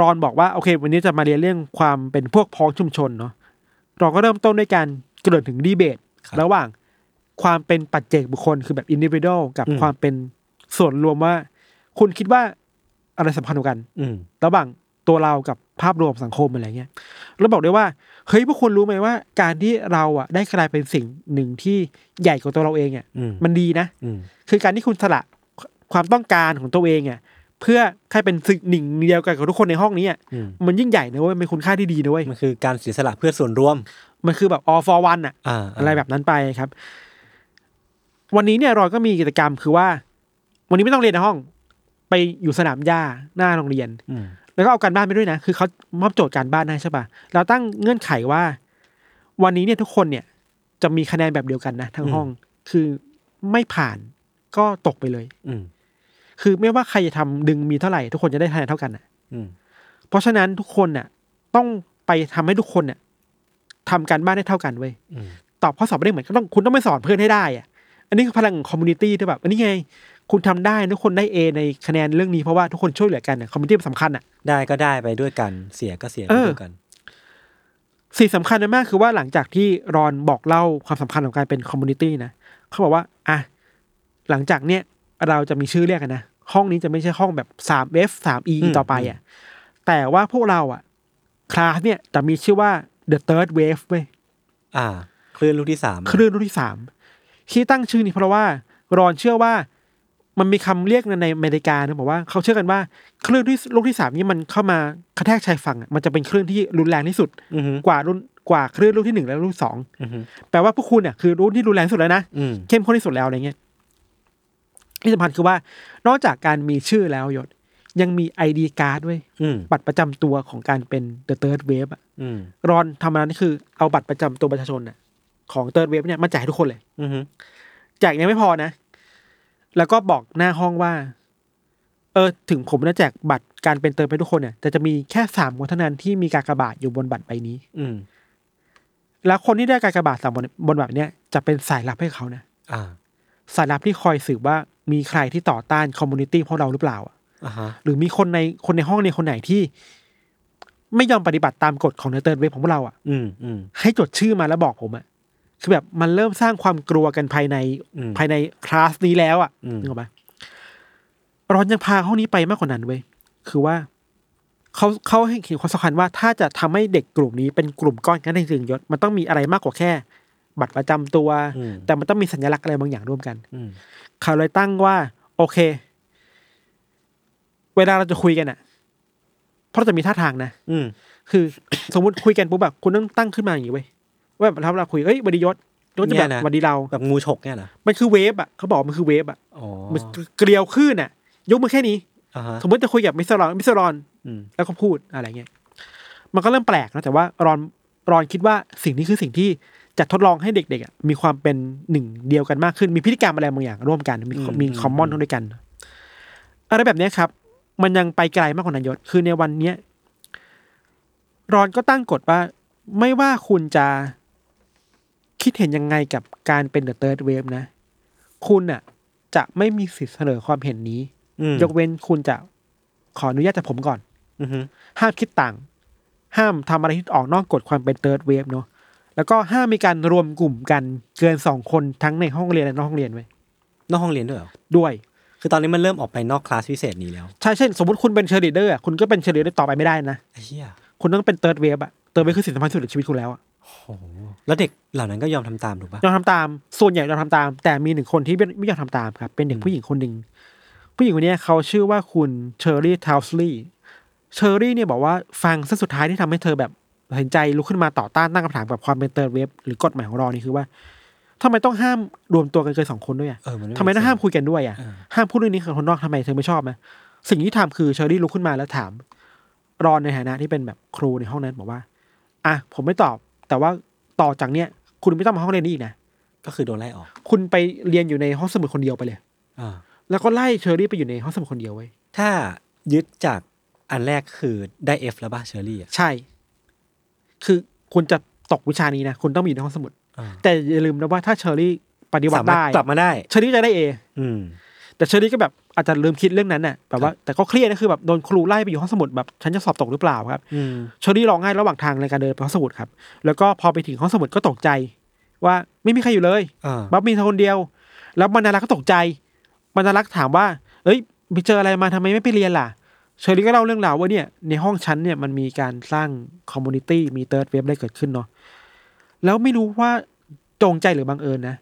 รอนบอกว่าโอเค วันนี้จะมาเรียนเรื่องความเป็นพวกพ้องชุมชนเนาะเราก็เริ่มต้นด้วยการเกริ่นถึงดีเบต ระหว่างความเป็นปัจเจกบุคคลคือแบบอินดิวิ a l กับความเป็นส่วนรวมว่า คุณคิดว่าอะไรสำคัญกว่ากัน อืมระหว่างตัวเรากับภาพรวมสังคมอะไรเงี้ยแล้วบอกด้วยว่าเฮ้ยพวกคุณรู้ไหมว่า การที่เราอะได้กลายเป็นสิ่งหนึ่งที่ใหญ่กว่าตัวเราเองอะอืมมันดีนะอืมคือการที่คุณสละความต้องการของตัวเองอะ เพื่อให้เป็นสิ่งหนึ่งเดียวกันกับทุกคนในห้องนี้อะอืมมันยิ่งใหญ่นะเว้ยมันเป็นคุณค่าที่ดีนะเว้ยมันคือการเสียสละเพื่อส่วนรวม มันคือแบบ all for one อะอ่าอะไรแบบนั้นไปครับ วันนี้เนี่ยรอยก็มีกิจกรรมคือว่า วันนี้ไม่ต้องเรียนในห้อง ไปอยู่สนามหญ้าหน้าโรงเรียนอืมแล้วก็เอาการบ้านไปด้วยนะ คือเขามอบโจทย์การบ้านให้ใช่ป่ะเราตั้งเงื่อนไขว่า วันนี้เนี่ยทุกคนเนี่ย จะมีคะแนนแบบเดียวกันนะทั้งห้อง คือไม่ผ่านก็ตกไปเลย อืม คือไม่ว่าใครจะทำดึงมีเท่าไหร่ทุกคนจะได้คะแนนเท่ากันน่ะอืมเพราะฉะนั้นทุกคนน่ะ ต้องไปทำให้ทุกคนเนี่ยทำการบ้านได้เท่ากันเว้ยอืมตอบข้อสอบไม่ได้เหมือนก็ต้องคุณต้องไปสอนเพื่อนให้ได้อะอันนี้คือพลังของ community ที่แบบ อันนี้ไง คุณทำได้ทุกคนได้ A ในคะแนนเรื่องนี้เพราะว่าทุกคนช่วยเหลือกัน community สำคัญอะ ได้ก็ได้ไปด้วยกัน เสียก็เสียไปเออด้วยกันสิ่งสำคัญมากคือว่าหลังจากที่รอนบอกเล่าความสำคัญของการเป็น community นะเขาบอกว่า อะหลังจากเนี้ย เราจะมีชื่อเรียกกันนะ ห้องนี้จะไม่ใช่ห้องแบบสาม F สาม E อืมต่อไปอะแต่ว่าพวกเราอะคลาสเนี่ยจะมีชื่อว่า the third wave เว้ยอ่า คลื่นลูกที่สามคลื่นลูกที่สามที่ตั้งชื่อนี้เพราะว่ารอนเชื่อว่ามันมีคำเรียกในอเมริกานะบอกว่าเขาเชื่อกันว่าคลื่นที่ลูกที่สามนี้มันเข้ามากระแทกชายฝั่งอะมันจะเป็นคลื่นที่รุนแรงที่สุดอือฮึกว่ารุ่นกว่าคลื่นลูกที่หนึ่งและลูกที่สองอือฮึแปลว่าพวกคุณเนี่ยคือรุ่นที่รุนแรงที่สุดแล้วนะอืมเข้มข้นที่สุดแล้วอะไรเงี้ย ที่สำคัญคือว่านอกจากการมีชื่อแล้วยศยังมีไอดีการ์ดด้วยอืมบัตรประจำตัวของการเป็น The Third Wave อะอืมรอนทำมานี่คือเอาบัตรประจำตัวประชาชนน่ะ ของ Third Wave เนี่ยมาแจกให้ทุกคนเลย อือฮึแจกยังไม่พอนะ แล้วก็บอกหน้าห้องว่า เออ ถึงผมจะแจกบัตรการเป็นเติมให้ทุกคนเนี่ยแต่จะมีแค่สามคนเท่านั้นที่มีการกระบาดอยู่บนบัตรใบนี้ อืมแล้วคนที่ได้การกระบาดสามบนบนบัตรเนี่ยจะเป็นสายลับให้เขานะอ่าสายลับที่คอยสืบว่า มีใครที่ต่อต้าน community พวกเราหรือเปล่าอะอ่าฮะหรือมีคนในคนในห้องในคนไหนที่ ไม่ยอมปฏิบัติตามกฎของ Third Wave ของพวกเราอะ อืมอืมให้จดชื่อมาแล้วบอกผมอะคือแบบมันเริ่มสร้างความกลัวกันภายในอืมภายในคลาสนี้แล้วอะอืมนึกออกปะรอนยังพาห้องนี้ไปมากกว่านั้นเว้ยคือว่าเขาเขาให้เห็นความสำคัญว่าถ้าจะทำให้เด็กกลุ่มนี้เป็นกลุ่มก้อนกันในจริงๆยศมันต้องมีอะไรมากกว่าแค่ บัตรประจำตัวอืมแต่มันต้องมีสัญลักษณ์อะไรบางอย่างร่วมกันอืมเขาเลยตั้งว่า โอเค เวลาเราจะคุยกันอะ เพราะจะมีท่าทางนะอืมคือ สมมติคุยกันปุ๊บแบบคุณต้องตั้งขึ้นมาอย่างนี้เว้ยว่าแบบเราเราคุยเอ้ยวันดียศยศจะแบบเนี่ยนะวันดีเราแบบงูฉกเนี่ยเหรอมันคือ wave อะเขาบอกมันคือ wave อะอ๋อมันเกลียวขึ้นอะ ยกมือแค่นี้อ่าฮะสมมติจะคุยกับมิสเตอร์รอนมิสเตอร์รอนอืมแล้วก็พูดอะไรเงี้ยมันก็เริ่มแปลกนะแต่ว่ารอนรอนคิดว่าสิ่งนี้คือสิ่งที่ จะทดลองให้เด็กๆอะมีความเป็นหนึ่งเดียวกันมากขึ้น มีพฤติกรรมอะไรบางอย่างร่วมกัน มีมีคอมมอนด้วยกัน อะไรแบบเนี้ยครับ มันยังไปไกลมากกว่านั้นยศคือในวันเนี้ยรอนก็ตั้งกฎว่า ไม่ว่าคุณจะคิดเห็นยังไงกับการเป็นเดอะเติร์ดเวฟนะ คุณอะ จะไม่มีสิทธิ์เสนอความเห็นนี้อืมยกเว้นคุณจะขออนุญาตจากผมก่อนอือฮึห้ามคิดต่าง ห้ามทำอะไรที่ออกนอกกฎความเป็น Third Wave เนาะ แล้วก็ห้ามมีการรวมกลุ่มกันเกินสองคนทั้งในห้องเรียนและนอกห้องเรียนเว้ยนอกห้องเรียนด้วยเหรอด้วย คือตอนนี้มันเริ่มออกไปนอกคลาสพิเศษนี้แล้ว ใช่เช่นสมมติคุณเป็นเชอร์ลีเดอร์อะคุณก็เป็นเชอร์ลีเดอร์ต่อไปไม่ได้นะไอ้เหี้ยคุณต้องเป็น Third Wave อะ Third Wave คือสิ่งสำคัญที่สุดในชีวิตคุณแล้วอะโอ้โหแล้วเด็กเหล่านั้นก็ยอมทำตามถูกปะยอมทำตามส่วนใหญ่ยอมทำตาม แต่มีหนึ่งคนที่ไม่ไม่ยอมทำตามครับ เป็นเด็กผู้หญิงคนหนึ่งผู้หญิงคนเนี้ยเขาชื่อว่าคุณเชอร์รี่ทาวสลีย์เชอร์รี่เนี่ยบอกว่าฟางเส้นสุดท้ายที่ทำให้เธอแบบ ตัดสินใจลุกขึ้นมาต่อต้านตั้งคำถามกับความเป็น Third Wave หรือกฎหมายของเรานี่คือว่าทำไมต้องห้ามรวมตัวกันเกินสองคนด้วยอะเออมันทำไมต้องห้ามคุยกันด้วยอะเออห้ามพูดเรื่องนี้กับคนนอกทำไมเธอไม่ชอบไหมสิ่งที่ทำคือเชอรี่ลุกขึ้นมาแล้วถาม รอนในฐานะที่เป็นแบบครูในห้องนั้นบอกว่า อะผมไม่ตอบ แต่ว่าต่อจากเนี้ยคุณไม่ต้องมาห้องเรียนนี้อีกนะก็คือโดนไล่ออก คุณไปเรียนอยู่ในห้องสมุดคนเดียวไปเลยอ่าแล้วก็ไล่เชอรี่ไปอยู่ในห้องสมุดคนเดียวเว้ยถ้ายึดจากอันแรกคือได้ F แล้วป่ะเชอรี่อะใช่ คือคุณจะตกวิชานี้นะคุณต้องมีอยู่ในห้องสมุดอ่าแต่อย่าลืมนะว่าถ้าเชอรี่ปฏิวัติสามารถได้กลับมาได้เชอรี่จะได้ A อืมแต่เชอรี่ก็แบบอาจจะลืมคิดเรื่องนั้นน่ะแบบว่าแต่ก็เครียดนะคือแบบโดนครูไล่ไปอยู่ห้องสมุดแบบฉันจะสอบตกหรือเปล่าครับอืมเชอรี่ร้องไห้ระหว่างทางในการเดินไปห้องสมุดครับ แล้วก็พอไปถึงห้องสมุดก็ตกใจ ว่าไม่มีใครอยู่เลยอ่าบับมีเธอคนเดียว แล้วบรรณารักษ์ก็ตกใจบรรณารักษ์ถามว่า เอ้ยไปเจออะไรมาทำไมไม่ไปเรียนล่ะ เชอรี่ก็เล่าเรื่องราวว่าเนี่ยในห้องชั้นเนี่ยมันมีการสร้าง community มี Third Wave อะไรเกิดขึ้นเนาะแล้วไม่รู้ว่าจงใจหรือบังเอิญนะ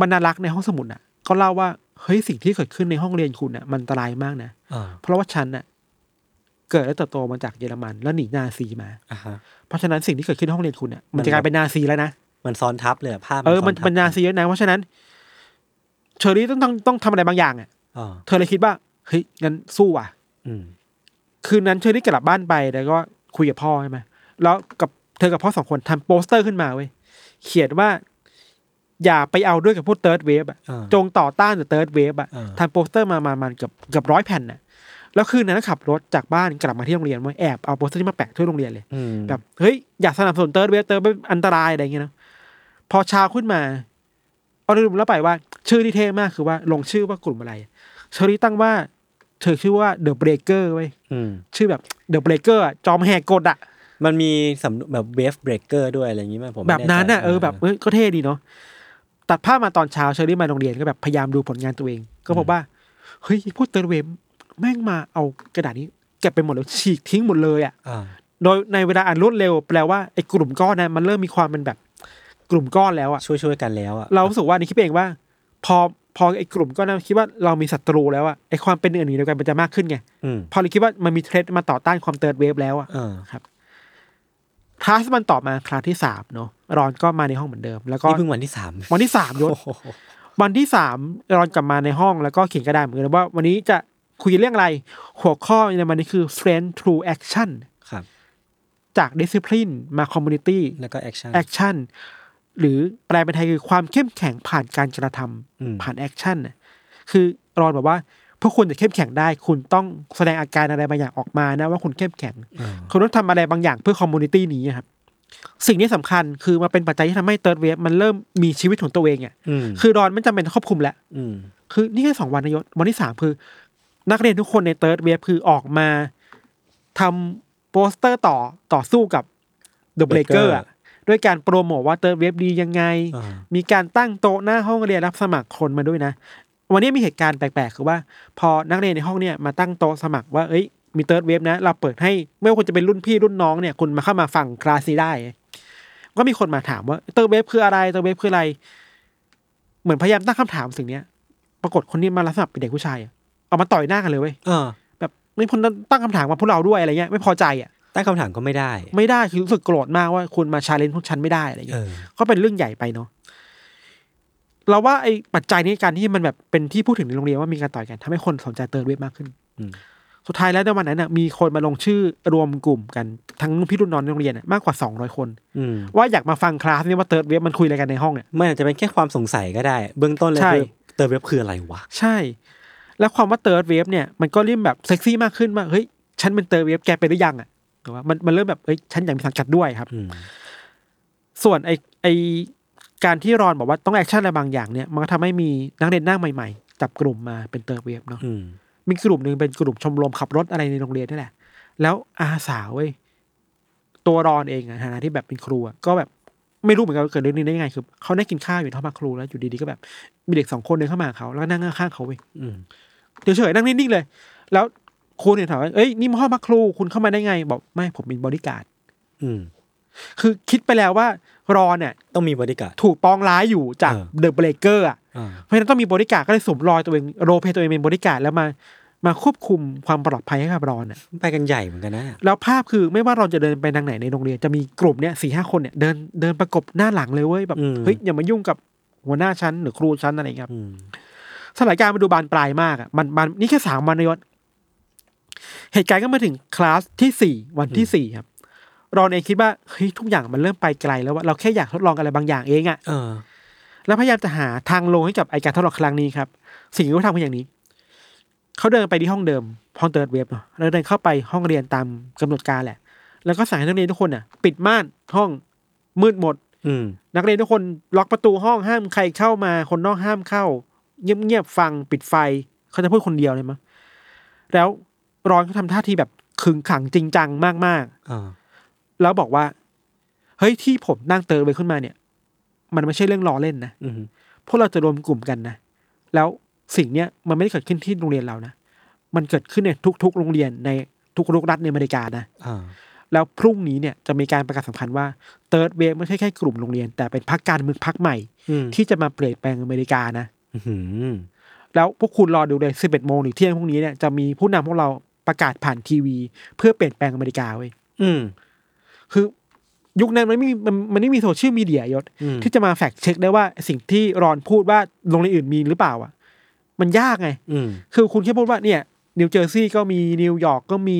บรรณารักษ์ในห้องสมุดอะก็เล่าว่าเฮ้ยสิ่งที่เกิดขึ้นในห้องเรียนคุณอะมันอันตรายมากนะอ่าเพราะว่าฉันน่ะเกิดและเติบโตมาจากเยอรมัน แล้วหนีนาซีมาอ่าฮะเพราะฉะนั้นสิ่งที่เกิดขึ้นในห้องเรียนคุณเนี่ยมันมันจะกลายเป็นนาซีแล้วนะมันซ้อนทับเลยอะภาพเออมันซ้อนทับมันนาซีแล้วนะเพราะฉะนั้น เชอรี่ต้องต้องต้องทำอะไรบางอย่างอะอ่าเธอเลยคิดว่าเฮ้ยงั้นสู้ว่ะอืม คืนนั้นเชอรี่กลับบ้านไปแล้วก็คุยกับพ่อใช่ไหมแล้วกับเธอกับพ่อสองคนทำโปสเตอร์ขึ้นมาเว้ยเขียนว่า อย่าไปเอาด้วยกับพวก Third Wave อะอ่าจงต่อต้าน Third Wave อะอ่าทำโปสเตอร์มามามันเกือบเกือบร้อยแผ่นน่ะแล้วคืนนั้นขับรถจากบ้านกลับมาที่โรงเรียนมาแอบเอาโปสเตอร์ที่มาแปะทั่วโรงเรียนเลยอืมแบบเฮ้ยอย่าสนับสนุน Third Wave Third Wave อันตรายอะไรอย่างเงี้ยนะพอเช้าขึ้นมาเอาลืมแล้วไปว่า ชื่อที่เท่มากคือว่าลงชื่อว่ากลุ่มอะไรเชอรี่ตั้งว่า เธอชื่อว่า The Breaker เว้ยอืมชื่อแบบ The Breaker จอมแหกกฎอะมันมีสำนวนแบบ wave breaker ด้วยอะไรอย่างงี้ไหมผมไม่แบบนั้นอะใจเออแบบเอ้ยก็เท่ดีเนาะตัดภาพมาตอนเช้าเชอรี่มาโรงเรียนก็แบบพยายามดูผลงานตัวเอง ก็พบว่าเฮ้ยพวก Third Wave แม่งมาเอากระดาษนี้เก็บไปหมดเลยฉีกทิ้งหมดเลยอะอ่าโดยในเวลาอันรวดเร็วแปลว่าไอ้กลุ่มก้อนนั้นมันเริ่มมีความเป็นแบบกลุ่มก้อนแล้วอะช่วยช่วยๆกันแล้วอะเรารู้สึกว่านี่คิดเองว่า พอ พอไอ้กลุ่มก้อนนั้นคิดว่าเรามีศัตรูแล้วอะไอ้ความเป็นหนึ่งอันหนึ่งเดียวกันมันจะมากขึ้นไงอืมพอเราคิดว่ามันมี threat มาต่อต้านความ Third Wave แล้วอะอ่าคลาสมันต่อมาคลาสที่สามเนาะรอนก็มาในห้องเหมือนเดิม แล้วก็นี่เพิ่งวันที่สามวันที่สามยศโอ้โหวันที่สามรอนกลับมาในห้องแล้วก็เขียนกระดาษเหมือนกันว่าวันนี้จะคุยเรื่องอะไร หัวข้อในวันนี้คือ strength through action ครับ จาก discipline มา community แล้วก็ action หรือแปลเป็นไทยคือความเข้มแข็งผ่านการกระทำอืมผ่าน action น่ะคือรอนบอกว่าพวกคุณจะเข้มแข็งได้ คุณต้องแสดงอาการอะไรบางอย่างออกมานะว่าคุณเข้มแข็งอ่าคุณต้องทำอะไรบางอย่างเพื่อ community นี้ครับ สิ่งนี้สำคัญคือมาเป็นปัจจัยที่ทำให้ Third Wave มันเริ่มมีชีวิตของตัวเองอะอืมคือรอนไม่จำเป็นต้องควบคุมแล้วอืมคือนี่แค่สองวันนะยศวันที่สามคือ นักเรียนทุกคนใน Third Wave คือออกมาทำโปสเตอร์ต่อต่อสู้กับเดอะเบรเกอ Breaker ร์ ด้วยการโปรโมทว่า Third Wave ดียังไงอ่ามีการตั้งโต๊ะหน้าห้องเรียนรับสมัครคนมาด้วยนะ วันนี้มีเหตุการณ์แปลกๆ คือว่า พอนักเรียนในห้องเนี่ยมาตั้งโต๊ะสมัครว่าเอ้ยมี Third Wave นะ เราเปิดให้ไม่ว่าคุณจะเป็นรุ่นพี่รุ่นน้องเนี่ยคุณมาเข้ามาฟังคลาสนี้ได้ ก็มีคนมาถามว่า Third Wave คืออะไร Third Wave คืออะไร เหมือนพยายามตั้งคำถามสิ่งเนี้ย ปรากฏคนนี้มารับสมัครเป็นเด็กผู้ชายอะเอามาต่อยหน้ากันเลยเว้ยอ่าแบบไม่พ้นตั้งคำถามมาพวกเราด้วยอะไรเงี้ยไม่พอใจอะ ตั้งคำถามก็ไม่ได้ ไม่ได้คือรู้สึกโกรธมากว่าคุณมา challenge พวกฉันไม่ได้อะไรเอเงี้ยอก็เป็นเรื่องใหญ่ไปเนาะเราว่าไอ้ปัจจัยนี้การที่มันแบบเป็นที่พูดถึงในโรงเรียนว่ามีการต่อยกันทำให้คนสนใจ Third Wave มากขึ้นอืมสุดท้ายแล้วในวันนั้นน่ะมีคนมาลงชื่อรวมกลุ่มกันทั้งรุ่นพี่รุ่นน้องในโรงเรียนน่ะมากกว่าสองร้อยคนอืมว่าอยากมาฟังคลาสนี้ว่า Third Wave มันคุยอะไรกันในห้องเนี่ยมันอาจจะเป็นแค่ความสงสัยก็ได้ เบื้องต้นเลยใช่คือ Third Wave คืออะไรวะ ใช่ แล้วความว่า Third Wave เนี่ยมันก็เริ่มแบบเซ็กซี่มากขึ้นว่าเฮ้ยฉันเป็น Third Wave แกเป็นหรือยังอะ หรือว่ามันมันเริ่มแบบเฮ้ยฉันอยากมีสังกัดด้วยครับอืมส่วนไอไอการที่รอนบอกว่าต้อง action อะไรบางอย่างเนี่ยมันก็ทำให้มีนักเรียนหน้าใหม่ๆ จับกลุ่มมาเป็น Third Wave เนาะอืมมีกลุ่มหนึ่งเป็นกลุ่มชมรมขับรถอะไรในโรงเรียนนี่แหละ แล้วอาสาเว้ยตัวรอนเองอะฐานะที่แบบเป็นครูอะก็แบบไม่รู้เหมือนกันว่าเกิดเรื่องนี้ได้ยังไงคือเขาได้กินข้าวอยู่ที่ห้องพักครูแล้วอยู่ดีๆก็แบบ มีเด็กสองคนเดินเข้ามาหาเขาแล้วก็นั่งข้างๆเขาเว้ยอืมเฉยๆนั่งนิ่งๆเลย แล้ว ครูเนี่ยถามว่าเอ้ยนี่มาห้องพักครูคุณเข้ามาได้ไง บอกไม่ผมเป็นบอดี้การ์ดอืม คือคิดไปแล้วว่ารอนเนี่ย ต้องมีบอดี้การ์ดถูกปองร้ายอยู่จากเออ The Breaker อะอ่าเพราะฉะนั้นต้องมีบอดี้การ์ดก็เลยสวมรอยตัวเอง role play ตัวเองเป็นบอดี้การดแล้วมา มาควบคุมความปลอดภัยให้กับรอนอะ ไปกันใหญ่เหมือนกันนะแล้วภาพคือไม่ว่าเราจะเดินไปทางไหนในโรงเรียนจะมีกลุ่มเนี้ยสี่ห้าคนเนี่ยเดินเดินประกบหน้าหลังเลยเว้ยแบบอืมเฮ้ยอย่ามายุ่งกับหัวหน้าชั้นหรือครูชั้นอะไรอย่างเงี้ยครับอืมสถานการณ์มันดูบานปลายมากอะมันมันนี่แค่สามวันนะยศ เหตุการณ์ก็มาถึงคลาสที่สี่วันที่สี่ครับรอนเองคิดว่าเฮ้ยทุกอย่างมันเริ่มไปไกลแล้วว่าเราแค่อยากทดลองอะไรบางอย่างเองอะเออแล้วพยายามจะหาทางลงให้กับไอการทดลองครั้งนี้ครับ สิ่งที่เขาทำคืออย่างนี้ เขาเดินไปที่ห้องเดิมห้อง Third Wave เนาะแล้วเดินเข้าไปห้องเรียนตามกำหนดการแหละ แล้วก็สั่งให้นักเรียนทุกคนอะ ปิดม่านห้องมืดหมด อืมนักเรียนทุกคนล็อกประตูห้องห้ามใครเข้ามาคนนอกห้ามเข้า เงียบๆฟังปิดไฟ เขาจะพูดคนเดียวเลยมั้งแล้ว รอนเขาทำท่าทีแบบขึงขังจริงจังมากอ่าๆแล้วบอกว่า เฮ้ยที่ผมตั้ง Third Wave ขึ้นมาเนี่ย มันไม่ใช่เรื่องล้อเล่นนะอืมพวกเราจะรวมกลุ่มกันนะแล้วสิ่งเนี้ยมันไม่ได้เกิดขึ้นที่โรงเรียนเรานะมันเกิดขึ้นในทุก ๆ โรงเรียนในทุกๆรัฐในอเมริกานะอ่าแล้วพรุ่งนี้เนี่ยจะมีการประกาศสำคัญว่า Third Wave ไม่ใช่แค่กลุ่มโรงเรียน แต่เป็นพรรคการเมืองพรรคใหม่อืมที่จะมาเปลี่ยนแปลงอเมริกานะอืมแล้วพวกคุณรอดูเลย11โมงหรือเที่ยงพรุ่งนี้เนี่ยจะมีผู้นำพวกเรา ประกาศผ่านทีวี เพื่อเปลี่ยนแปลงอเมริกาเว้ยอืม คือยุคนั้นมันไม่มีมันมันไม่มีโซเชียลมีเดียยศอืมที่จะมา fact check ได้ว่าสิ่งที่รอนพูดว่าโรงเรียนอื่นมีหรือเปล่าอะ มันยากไงอืมคือคุณแค่พูดว่าเนี่ยนิวเจอร์ซีย์ก็มีนิวยอร์กก็มี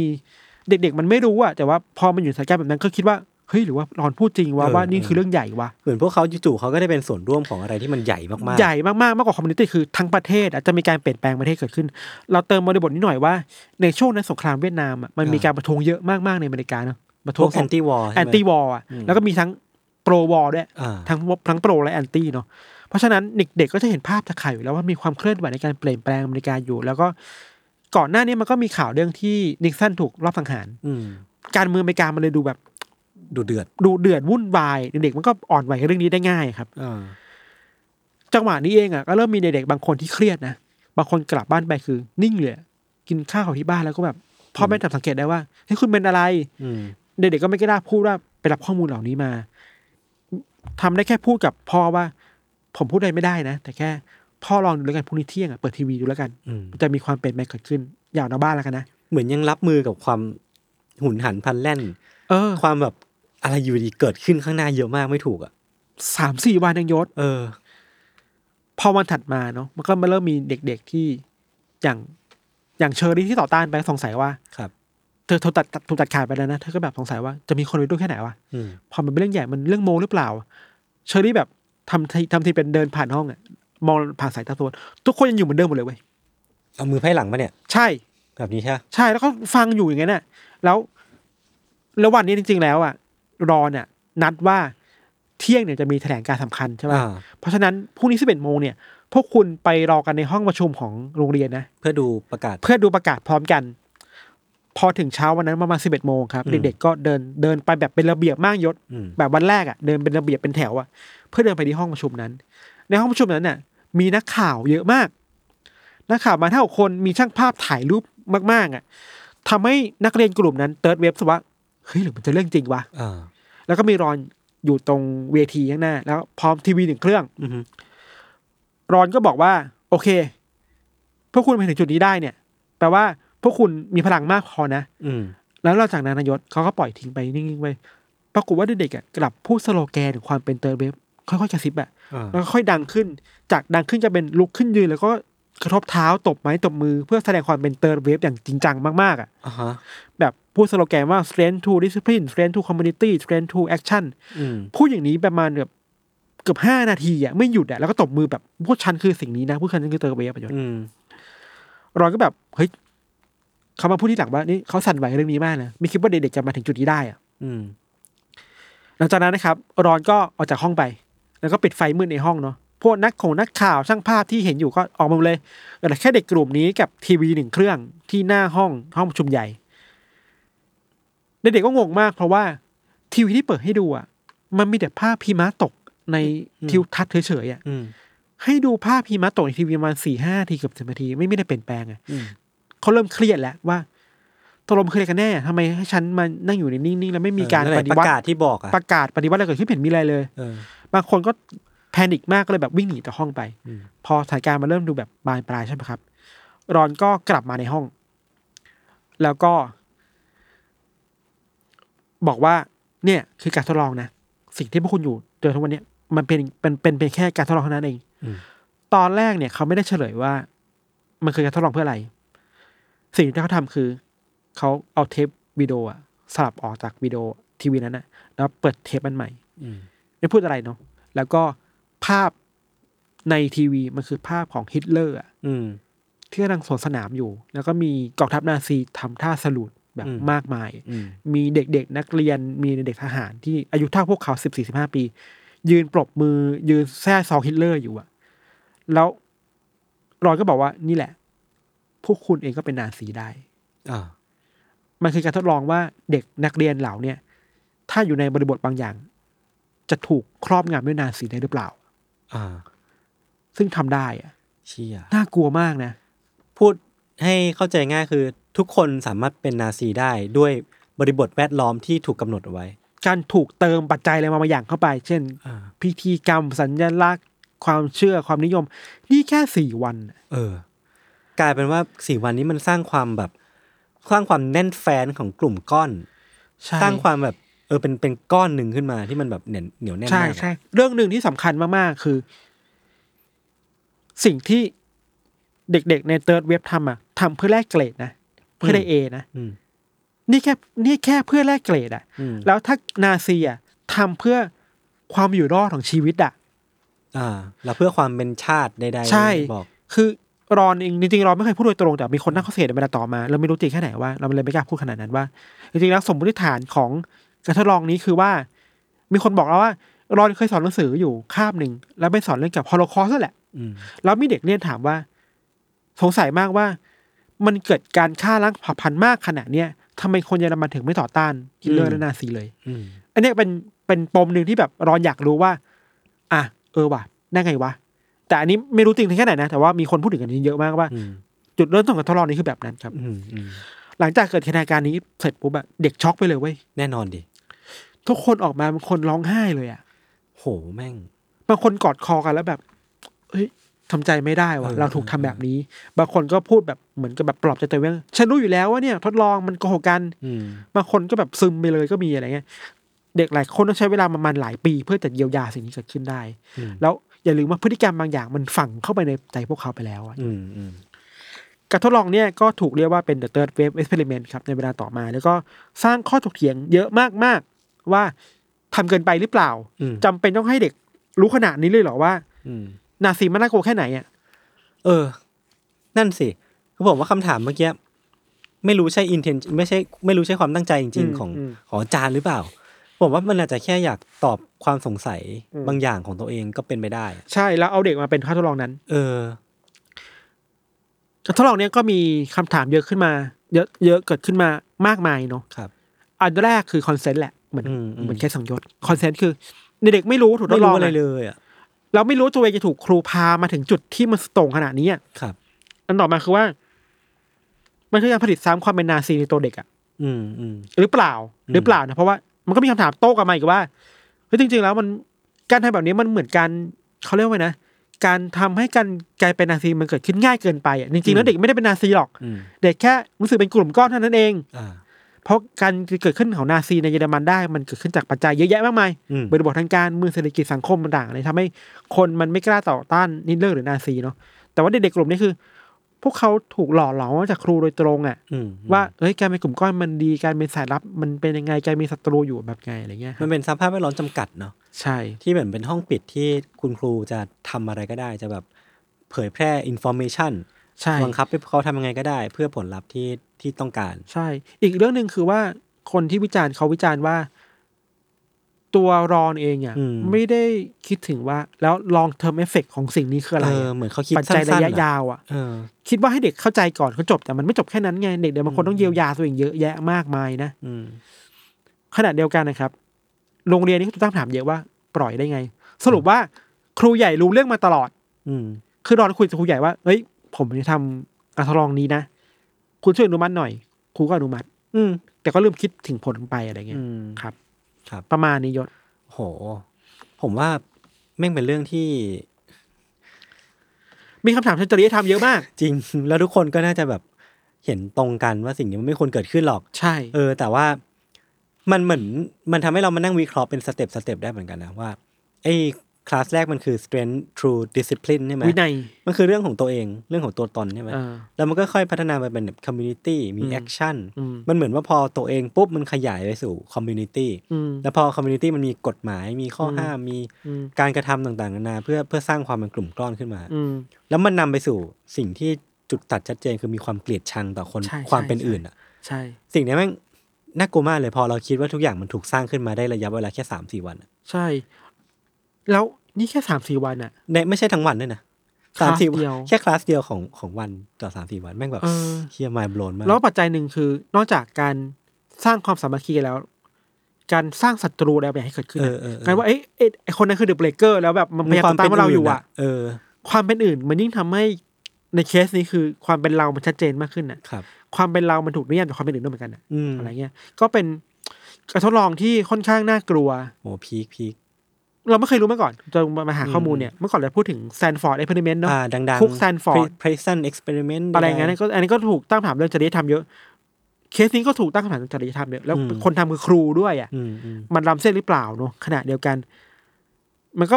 เด็กๆ มันไม่รู้อะแต่ว่าพอมันอยู่สถานการณ์แบบนั้นก็คิดว่า เฮ้ยหรือว่ารอนพูดจริงว่าเออว่านี่เออคือเรื่องใหญ่วะเหมือนพวกเขาจู่ๆเขาก็ได้เป็นส่วนร่วมของอะไรที่มันใหญ่มากๆ ใหญ่มากๆมากกว่า community คือทั้งประเทศอะจะมีการเปลี่ยนแปลงประเทศเกิดขึ้น เราเติมบริบทนิดหน่อยว่าในช่วงนั้นสงครามเวียดนามอะมันมีอ่าการประท้วงเยอะมากๆในอเมริกาเนอะประท้วง anti-war anti-war อะแล้วก็มีทั้ง pro-war ด้วยอ่าทั้งทั้ง pro และ anti เนาะเพราะฉะนั้นเด็กๆก็จะเห็นภาพตะข่ายอยู่แล้วว่ามีความเคลื่อนไหวในการเปลี่ยนแปลงอเมริกาอยู่ แล้วก็ก่อนหน้านี้มันก็มีข่าวเรื่องที่นิกสันถูกลอบสังหารอืมการเมืองอเมริกามันเลยดูแบบ ดูเดือดดูเดือดวุ่นวายเด็กๆมันก็อ่อนไหวกับเรื่องนี้ได้ง่ายครับอ่าจังหวะนี้เองอะก็เริ่มมีเด็กๆบางคนที่เครียดนะบางคนกลับบ้านไปคือ นิ่งเลยอะกินข้าวของที่บ้านแล้วก็แบบพ่อแม่จับสังเกตได้ว่าเฮ้ยคุณเป็นอะไรอืมเด็กๆก็ไม่กล้าพูดว่าไปรับข้อมูลเหล่านี้มาทำได้แค่พูดกับพ่อว่า ผมพูดอะไรไม่ได้นะ แต่แค่พ่อลองดูแล้วกันพรุ่งนี้เที่ยงอะเปิดทีวีดูแล้วกันอืมจะมีความเปลี่ยนแปลงเกิดขึ้นอย่าเอาหน้าบ้านแล้วกันนะเหมือนยังรับมือกับความหุนหันพลันแล่น เออ ความแบบ อะไรอยู่ดีเกิดขึ้นข้างหน้าเยอะมากไม่ถูกอะสามสี่วันยังยศ เออ พอวันถัดมาเนาะมันก็มาเริ่มมีเด็กๆที่อย่างอย่างเชอรี่ที่ต่อต้านไปสงสัยว่าครับ เธอเธอตัดตัดถูกตัดขาดไปแล้วนะเธอก็แบบสงสัยว่าจะมีคนไปด้วยแค่ไหนวะอืมพอมันเป็นเรื่องใหญ่มันเรื่องโมหรือเปล่า เชอรี่แบบทำทีทำทีเป็นเดินผ่านห้องอะมองผ่านสายตาตัวทุกคนยังอยู่เหมือนเดิมหมดเลยเว้ยเอามือไพ่หลังมาเนี่ย ใช่ แบบนี้ใช่ปะใช่แล้วก็ฟังอยู่อย่างนั้นน่ะ แล้ว แล้ววันนี้จริง ๆ แล้วอะ รอนอะนัดว่าเที่ยงเนี่ยจะมีแถลงการสำคัญใช่ไหมอ่าเพราะฉะนั้นพรุ่งนี้สิบเอ็ดโมงเนี่ยพวกคุณไปรอกันในห้องประชุมของโรงเรียนนะเพื่อดูประกาศ เพื่อดูประกาศพร้อมกัน พอถึงเช้าวันนั้นประมาณสิบเอ็ดโมงครับอืมเด็กๆก็เดินเดินไปแบบเป็นระเบียบมากยศอืมแบบวันแรกอะเดินเป็นระเบียบเป็นแถวอะเพื่อเดินไปที่ห้องประชุมนั้น ในห้องประชุมนั้นน่ะ มีนักข่าวเยอะมาก นักข่าวมาเท่าคนมีช่างภาพถ่ายรูปมากๆอะทำให้นักเรียนกลุ่มนั้นเติร์ดเว็บสว่า เฮ้ยหรือมันจะเรื่องจริงวะอ่าแล้วก็มีรอนอยู่ตรงเวทีข้างหน้า แล้วพร้อมทีวีหนึ่งเครื่องอือฮึรอนก็บอกว่า โอเค พวกคุณมาถึงจุดนี้ได้เนี่ย แปลว่าพวกคุณมีพลังมากพอนะ อืมแล้วหลังจากนั้นนายศเขาก็ปล่อยทิ้งไปนิ่งๆไปปรากฏว่าเด็กๆอะกลับพูดสโลแกนถึงความเป็น Third Wave ค่อยๆกระซิบอะอ่าแล้วก็ค่อยดังขึ้น จากดังขึ้นจะเป็นลุกขึ้นยืนแล้วก็กระทบเท้าตบไม้ตบมือเพื่อแสดงความเป็น Third Wave อย่างจริงจังมากๆอะอ่าฮะแบบ พูดสโลแกนว่า strength through discipline strength through community strength through action อืมพูดอย่างนี้ประมาณแบบเกือบห้านาทีอะไม่หยุดอะแล้วก็ตบมือแบบพวกฉันคือสิ่งนี้นะพวกฉันคือ Third Wave ประโยชน์อืมรอนก็แบบเฮ้ยเขามาพูดที่หลังว่านี่เขาสั่นไหวกับเรื่องนี้มากนะไม่คิดว่าเด็กๆจะมาถึงจุดนี้ได้อะอืมหลังจากนั้นนะครับ รอนก็ออกจากห้องไป แล้วก็ปิดไฟมืดในห้องเนาะพวกนักของนักข่าวช่างภาพที่เห็นอยู่ก็ออกมาหมดเลยแต่แค่เด็กกลุ่มนี้กับทีวีหนึ่งเครื่องที่หน้าห้องห้องประชุมใหญ่ เด็กๆก็งงมากเพราะว่าทีวีที่เปิดให้ดูอะ มันมีแต่ภาพพีมะตกในทิวทัศน์เฉยๆอะอืมให้ดูภาพพีมะตกในทีวีประมาณสี่ห้าทีเกือบสิบนาทีไม่มีได้เปลี่ยนแปลงอะอืมเขาเริ่มเครียดแล้วว่าตกลงคืออะไรกันแน่ทำไมให้ฉันมานั่งอยู่ในนิ่งๆ แล้วไม่มีการเออนั่นแหปละฏิวัประติกาศที่บอกอะประกาศปฏิวัติอะไรเกิดขึ้นไม่เห็นมีอะไรเลยเออบางคนก็แพนิคมากก็เลยแบบวิ่งหนีจากห้องไปอืมพอสถานการณ์มาเริ่มดูแบบบานปลายใช่ไหมครับ รอนก็กลับมาในห้อง แล้วก็ บอกว่าเนี่ยคือการทดลองนะ สิ่งที่พวกคุณอยู่เจอทุกวันเนี้ยมันเป็นเป็นเป็นเป็นแค่การทดลองเท่านั้นเองอืมตอนแรกเนี่ยเขาไม่ได้เฉลยว่า มันคือการทดลองเพื่ออะไร สิ่งที่เขาทำคือเขาเอาเทปวิดีโออะสลับออกจากวิดีโอทีวีนั้นนะแล้วเปิดเทปมันใหม่อืมไม่พูดอะไรเนาะแล้วก็ภาพในทีวีมันคือภาพของฮิตเลอร์อะอืมที่กำลังสวนสนามอยู่ แล้วก็มีกองทัพนาซีทำท่า salute แบบอืมมากมายอืมมีเด็กๆ นักเรียนมีเด็กทหารที่อายุเท่าพวกเขาสิบสี่สิบห้าปี ยืนปรบมือยืนแซ่ซองฮิตเลอร์อยู่อะแล้วรอยก็บอกว่านี่แหละ พวกคุณเองก็เป็นนาซีได้อ่ามันคือการทดลองว่าเด็กนักเรียนเหล่าเนี่ย ถ้าอยู่ในบริบทบางอย่าง จะถูกครอบงำด้วยนาซีได้หรือเปล่า อ่า ซึ่งทำได้อะเชี่ยน่ากลัวมากนะ พูดให้เข้าใจง่ายคือ ทุกคนสามารถเป็นนาซีได้ด้วยบริบทแวดล้อมที่ถูกกำหนดเอาไว้ การถูกเติมปัจจัยอะไรมาบางอย่างเข้าไป เช่นอ่าพิธีกรรมสัญลักษณ์ ความเชื่อความนิยม นี่แค่สี่วันน่ะเออ กลายเป็นว่าสี่วันนี้มันสร้างความแบบ สร้างความแน่นแฟนของกลุ่มก้อนใช่สร้างความแบบเออเป็นเป็นก้อนหนึ่งขึ้นมาที่มันแบบเหนียวเหนียวแน่นใช่มากอะใช่เรื่องหนึ่งที่สำคัญมากๆคือ สิ่งที่เด็กๆในเติร์ดเว็บทำอะทำเพื่อแลกเกรดนะ เพื่อได้ A นะอืมนี่แค่นี่แค่เพื่อแลกเกรดอะอืมแล้วถ้านาซีอะทำเพื่อความอยู่รอดของชีวิตอะอ่า แล้วเพื่อความเป็นชาติใดๆใช่บอกคือรอนเองจริงๆรอนไม่เคยพูดโดยตรงแต่มีคนนั่งข้อสังเกตในเวลาต่อมาเราไม่รู้จริงแค่ไหนว่าเราเลยไม่กล้าพูดขนาดนั้นว่า จริงๆแล้วสมมติฐานของการทดลองนี้คือว่า มีคนบอกแล้วว่า รอนเคยสอนหนังสืออยู่คาบหนึ่งแล้วไปสอนเรื่องเกี่ยวกับฮอโลคอสต์นั่นแหละอืมแล้วมีเด็กเนี่ยถามว่า สงสัยมากว่า มันเกิดการฆ่าล้างเผ่าพันธุ์มากขนาดเนี้ยทำไมคนเยอรมันถึงไม่ต่อต้านฮิตเลอร์และนาซีเลยอืมอันเนี้ยเป็นเป็นปมหนึ่งที่แบบรอนอยากรู้ว่า อะเออว่ะได้ไงวะแต่อันนี้ไม่รู้จริงแค่ไหนนะแต่ว่ามีคนพูดถึงกันเยอะมากว่าอืมจุดเริ่มต้นของทดลองนี้คือแบบนั้นครับอืมอืมหลังจากเกิดเหตุการณ์นี้เสร็จปุ๊บอะเด็กช็อกไปเลยเว้ยแน่นอนดิทุกคนออกมาบางคนร้องไห้เลยอะโหแม่ง บางคนกอดคอกันแล้วแบบเฮ้ย ทำใจไม่ได้วะเออเราถูกทำแบบนี้ บางคนก็พูดแบบเหมือนกับแบบปลอบใจตัวเองว่าฉันรู้อยู่แล้วว่าเนี่ย ทดลองมันโกหกกันอืมบางคนก็แบบซึมไปเลยก็มีอะไรเงี้ยเด็กหลายคนต้องใช้เวลาประมาณหลายปี เพื่อจะเยียวยาสิ่งนี้เกิดขึ้นได้อืมแล้วอย่าลืมว่าพฤติกรรมบางอย่างมันฝังเข้าไปในใจพวกเขาไปแล้วอะอืมอืมการทดลองเนี่ยก็ถูกเรียกว่าเป็น the third wave experiment ครับในเวลาต่อมา แล้วก็สร้างข้อถกเถียงเยอะมากๆว่าทำเกินไปหรือเปล่าอืมจำเป็นต้องให้เด็กรู้ขนาดนี้เลยเหรอว่าอืม นาซีมันน่ากลัวแค่ไหนอะเออ นั่นสิคือผมว่าคำถามเมื่อกี้ไม่รู้ใช่อินเทนไม่ใช่ไม่รู้ใช่ความตั้งใจจริงอืมๆของอืมของอาจารย์หรือเปล่า ผมว่ามันอาจจะแค่อยากตอบความสงสัยอืมบางอย่างของตัวเองก็เป็นไปได้อะใช่แล้วเอาเด็กมาเป็นข้อทดลองนั้น เออการทดลองเนี้ยก็มีคำถามเยอะขึ้นมา เยอะเยอะเกิดขึ้นมามากมายเนาะครับ อันแรกคือ consent แหละเหมือนอืมอืมเหมือนแค่สังยศ consent คือเด็กๆไม่รู้ถูกทดลองไม่ดลอรู้อะไรอะเลยอะ เราไม่รู้ตัวเองจะถูกครูพามาถึงจุดที่มันตรงขนาดนี้อะครับ อันต่อมาคือว่า มันคือการผลิตซ้ำความเป็นนาซีในตัวเด็กอะอืมอืมหรือเปล่าอืมหรือเปล่านะเพราะว่ามันก็มีคำถามโต้กลับมาอีกว่าเฮ้ยจริง ๆ แล้วมันการทำแบบนี้มันเหมือนการเขาเรียกว่าไงนะการทำให้การกลายเป็นนาซีมันเกิดขึ้นง่ายเกินไปอะจริงๆแล้วเด็กไม่ได้เป็นนาซีหรอกอืมเด็กแค่รู้สึกเป็นกลุ่มก้อนเท่านั้นเองอ่า เพราะการเกิดขึ้นของนาซีในเยอรมันได้ มันเกิดขึ้นจากปัจจัยเยอะแยะมากมายอืมบริบททางการเมืองเศรษฐกิจสังคมต่างๆเลยทำให้คนมันไม่กล้าต่อต้านนิทเลอร์หรือนาซีเนาะแต่ว่าเด็กๆกลุ่มนี้คือ พวกเขาถูกหล่อหลอมมาจากครูโดยตรงอะอืมว่าเอ้ยการเป็นกลุ่มก้อนมันดีการเป็นสายลับ มันเป็นยังไงการมีศัตรูอยู่แบบไงอะไรเงี้ยมันเป็นสภาพแวดล้อมจำกัดเนาะใช่ ที่เหมือนเป็นห้องปิดที่คุณครูจะทำอะไรก็ได้จะแบบเผยแพร่อินโฟ a t ชัน ใช่บังคับให้เขาทำยังไงก็ได้ เพื่อผลลัพธ์ที่ที่ต้องการ ใช่ อีกเรื่องหนึ่งคือว่าคนที่วิจารณ์เขาวิจารณ์ว่า ตัวรอนเองอะอืมไม่ได้คิดถึงว่า แล้ว long-term effect ของสิ่งนี้คืออะไรเอออะเหมือนเขาคิดปัจจัยระยะสั้นๆอะยาวอะเออคิดว่าให้เด็กเข้าใจก่อนเขาจบแต่มันไม่จบแค่นั้นไงเด็กเดี๋ยวบางคนต้องเยียวยาตัวเองเยอะแยะมากมายนะอืมขณะเดียวกันนะครับ โรงเรียนนี้ถูกตั้งถามเยอะว่า ปล่อยได้ไง สรุปว่า ครูใหญ่รู้เรื่องมาตลอด อืมคือรอนคุยกับครูใหญ่ว่าเฮ้ย ผมจะทำการทดลองนี้นะ คุณช่วยอนุมัติหน่อยครูก็อนุมัติ อืม แต่ก็ลืมคิดถึงผลไปอะไรเงี้อืยมครับ ครับ ประมาณนี้ยศโห ผมว่าแม่งเป็นเรื่องที่ มีคำถามเชิงจริยธรรมเยอะมาก จริง แล้วทุกคนก็น่าจะแบบเห็นตรงกันว่าสิ่งนี้มันไม่ควรเกิดขึ้นหรอก ใช่ เออ แต่ว่ามันเหมือนมันทำให้เรามานั่งวิเคราะห์เป็น step step ได้เหมือนกันนะว่าไอ้ คลาสแรกมันคือ strength through discipline ใช่ไหมวินัยมันคือเรื่องของตัวเองเรื่องของตัวตนใช่ไหมเออแล้วมันก็ค่อยพัฒนาไปเป็นแบบ community มีอืม action อืมมันเหมือนว่าพอตัวเองปุ๊บมันขยายไปสู่ community อืมแล้วพอ community มันมีกฎหมายมีข้ออมห้ามมีอืมการกระทำต่างๆนานาเพื่อเพื่อสร้างความเป็นกลุ่มก้อนขึ้นมาอืมแล้วมันนำไปสู่สิ่งที่จุดตัดชัดเจนคือมีความเกลียดชังต่อคนใช่ความใช่เป็นใช่อื่นอะใช่ สิ่งเนี้ยแม่งน่ากลัวมากเลยพอเราคิดว่าทุกอย่างมันถูกสร้างขึ้นมาได้ระยะเวลาแค่สามสี่วันอะใช่ แล้วนี่แค่สามสี่วันอะในไม่ใช่ทั้งวันด้วยนะคลาสามสสี่เดียวแค่คลาสเดียวของของวันต่อสามสี่วันแม่งแบบเออเฮียมายโบลนมากแล้วปัจจัยหนึ่งคือนอกจากการสร้างความสามัคคีแล้ว การสร้างศัตรูอะไรแบบให้เกิดขึ้นเออะอเออเออกลายว่าเอ้ยเอ้ยไอคนนั้นคือเดอะเบรกเกอร์แล้วแบบมันพยายามต่อต้านพวกเราอยู่อะเออ ความเป็นอื่นมันยิ่งทำให้ในเคสนี้คือความเป็นเรามันชัดเจนมากขึ้นน่ะครับ ความเป็นเรามันถูกนิยามจากความเป็นอื่นด้วยเหมือนกันน่ะอืมอะไรเงี้ย ก็เป็นการทดลองที่ค่อนข้างน่ากลัวโอ้ peak peak เราไม่เคยรู้มาก่อนจนมาหาข้อมูลเนี่ยเมื่อก่อนเราพูดถึง Stanford Experiment เนาะอ่าดังๆคุก Stanford Prison Experiment อะไรเงี้ยนั่นก็อันนี้ก็ถูกตั้งคำถามเรื่องจริยธรรมเยอะเคสนี้ก็ถูกตั้งคำถามเรื่องจริยธรรมเยอะแล้วอืมคนทำคือครูด้วยอะอืมอืมมันล้ำเส้นหรือเปล่าเนาะขณะเดียวกัน มันก็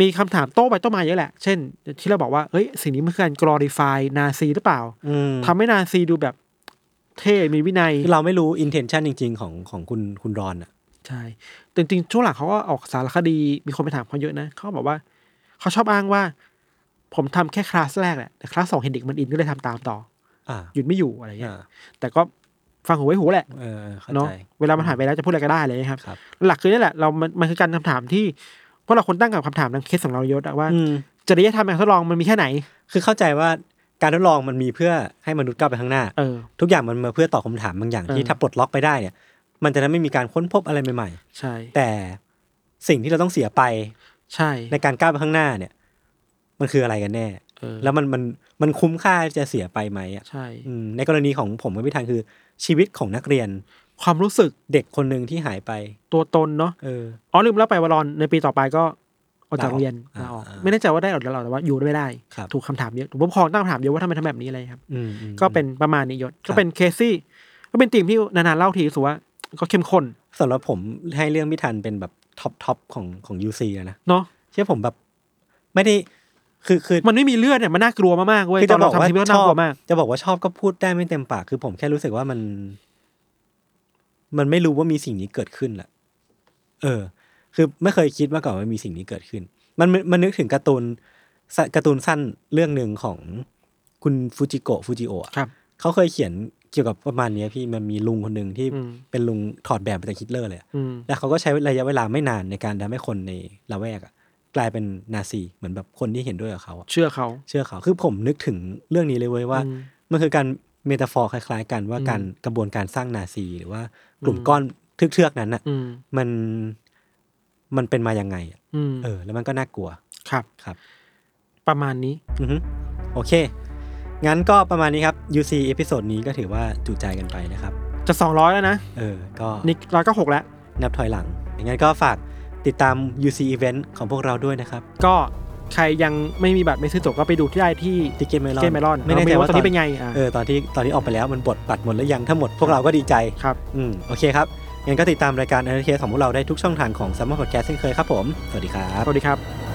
มีคำถามโต้ไปโต้มาเยอะแหละ เช่น ที่เราบอกว่าเฮ้ยสิ่งนี้มันคือการ glorify นาซีหรือเปล่าอืมทำให้นาซีดูแบบเท่ มีวินัยคือเราไม่รู้ intention จริง ๆ ของของคุณคุณรอนอะ ใช่แต่ จริงๆช่วงหลังเขาก็ออกสารคดีมีคนไปถามเขาเยอะนะเขาบอกว่าเขาชอบอ้างว่า ผมทำแค่คลาสแรกแหละแต่คลาสสองเห็นเด็กมันอินก็เลยทำตามต่ออ่าหยุดไม่อยู่อะไรเงี้ยอ่าแต่ก็ฟังหูไว้หูแหละเออเข้าเนาะใจเวลามันผ่านไปแล้วจะพูดอะไรก็ได้เลยครับครับหลักคือนี่แหละเรามันมันคือการคำถามที่เพราะเราคนตั้งกับคำถามในเคสของเราเยอะอะว่าอืมจริยธรรมการทดลองมันมีแค่ไหน คือเข้าใจว่าการทดลองมันมีเพื่อให้มนุษย์ก้าวไปข้างหน้าเออทุกอย่างมันมาเพื่อตอบคำถามบางอย่างที่เออถ้าปลดล็อกไปได้เนี่ย มันจะทำให้มีการค้นพบอะไรใหม่ใช่ๆแต่สิ่งที่เราต้องเสียไป ใช่ ในการก้าวไปข้างหน้าเนี่ย มันคืออะไรกันแน่เออแล้วมันมันมันคุ้มค่าที่จะเสียไปไหมอะ ใช่อืมในกรณีของผมกับพิธันคือชีวิตของนักเรียน ความรู้สึกเด็กคนหนึ่งที่หายไป ตัวตนเนาะ เออ อ๋อลืมเล่าไปวารอนในปีต่อไปก็ออกจากโรงเรียนลาลาออออกกอ่าไม่แน่ใจว่าได้ออกหรือเปล่าแต่ว่าอยู่ไม่ได้ครับถูกคำถามเยอะถูกผู้ปกครองตั้งคำถามเยอะว่าทำไมทำแบบนี้อะไรครับอืมอืมก็เป็นประมาณนี้ยศครัก็บเป็นเคสที่ก็เป็นทีมที่นานๆเล่าทีรู้สึกว่า ก็เข้มข้นสำหรับผมให้เรื่องพิธันเป็นแบบท็อปท็อปของของยูซีนะเนาะเชื่อผมแบบ ไม่ได้คือคือมันไม่มีเลือดเนี่ยมันน่ากลัวมากๆเว้ยคือตอจะนบเราอกว่าทำทีมก็ชน่าอกลับวมาก จะบอกว่าชอบก็พูดได้ไม่เต็มปากคือผมแค่รู้สึกว่ามัน มันไม่รู้ว่ามีสิ่งนี้เกิดขึ้นแหละเออ คือไม่เคยคิดมาก่อนว่ามีสิ่งนี้เกิดขึ้น มันมันนึกถึงการ์ตูนสการ์ตูนสั้นเรื่องหนึ่งของคุณฟูจิโกะฟูจิโอะครับเขาเคยเขียนเกี่ยวกับประมาณเนี้ยพี่มันมีลุงคนหนึ่งที่อืมเป็นลุงถอดแบบมาจากฮิตเลอร์เลยอะอืมแล้วเขาก็ใช้ระยะเวลาไม่นานในการทำให้คนในละแวกอะกลายเป็นนาซีเหมือนแบบคนที่เห็นด้วยกับเขาอะเชื่อเขาเชื่อเขาคือผมนึกถึงเรื่องนี้เลยเว้ยว่าอืมมันคือการ metaphor คล้ายๆ กันว่าอืมการกระบวนการสร้างนาซีหรือว่ากลุ่มอืมก้อนเทือกๆนั้นอะอืมมันมันเป็นมายังไงอะอืมเออ แล้วมันก็น่ากลัวครับครับ ประมาณนี้ อือฮึโอเค งั้นก็ประมาณนี้ครับ UC episode นี้ก็ถือว่าจุใจกันไปนะครับ จะสองร้อยแล้วนะ เออ ก็นี่ร้อยก็หกแล้ว นับถอยหลังอย่างนั้นก็ฝากติดตาม UC Event ของพวกเราด้วยนะครับ ก็ใครยังไม่มีบัตรไม่ซื้อตั๋วก็ไปดูที่ได้ที่ติเกตเมลอนเกมเมลอนไม่แน่ใจว่าว่าตอนนี้เป็นไงอะเออตอนที่ตอนนี้ออกไปแล้วมันบทบัตรหมดแล้วยังถ้าหมดพวกเราก็ดีใจครับอืมโอเคครับงั้นก็ติดตามรายการ n อ t ของพวกเราได้ทุกช่องทางของ Summer Podcast เช่นเคยครับผม สวัสดีครับ สวัสดีครับ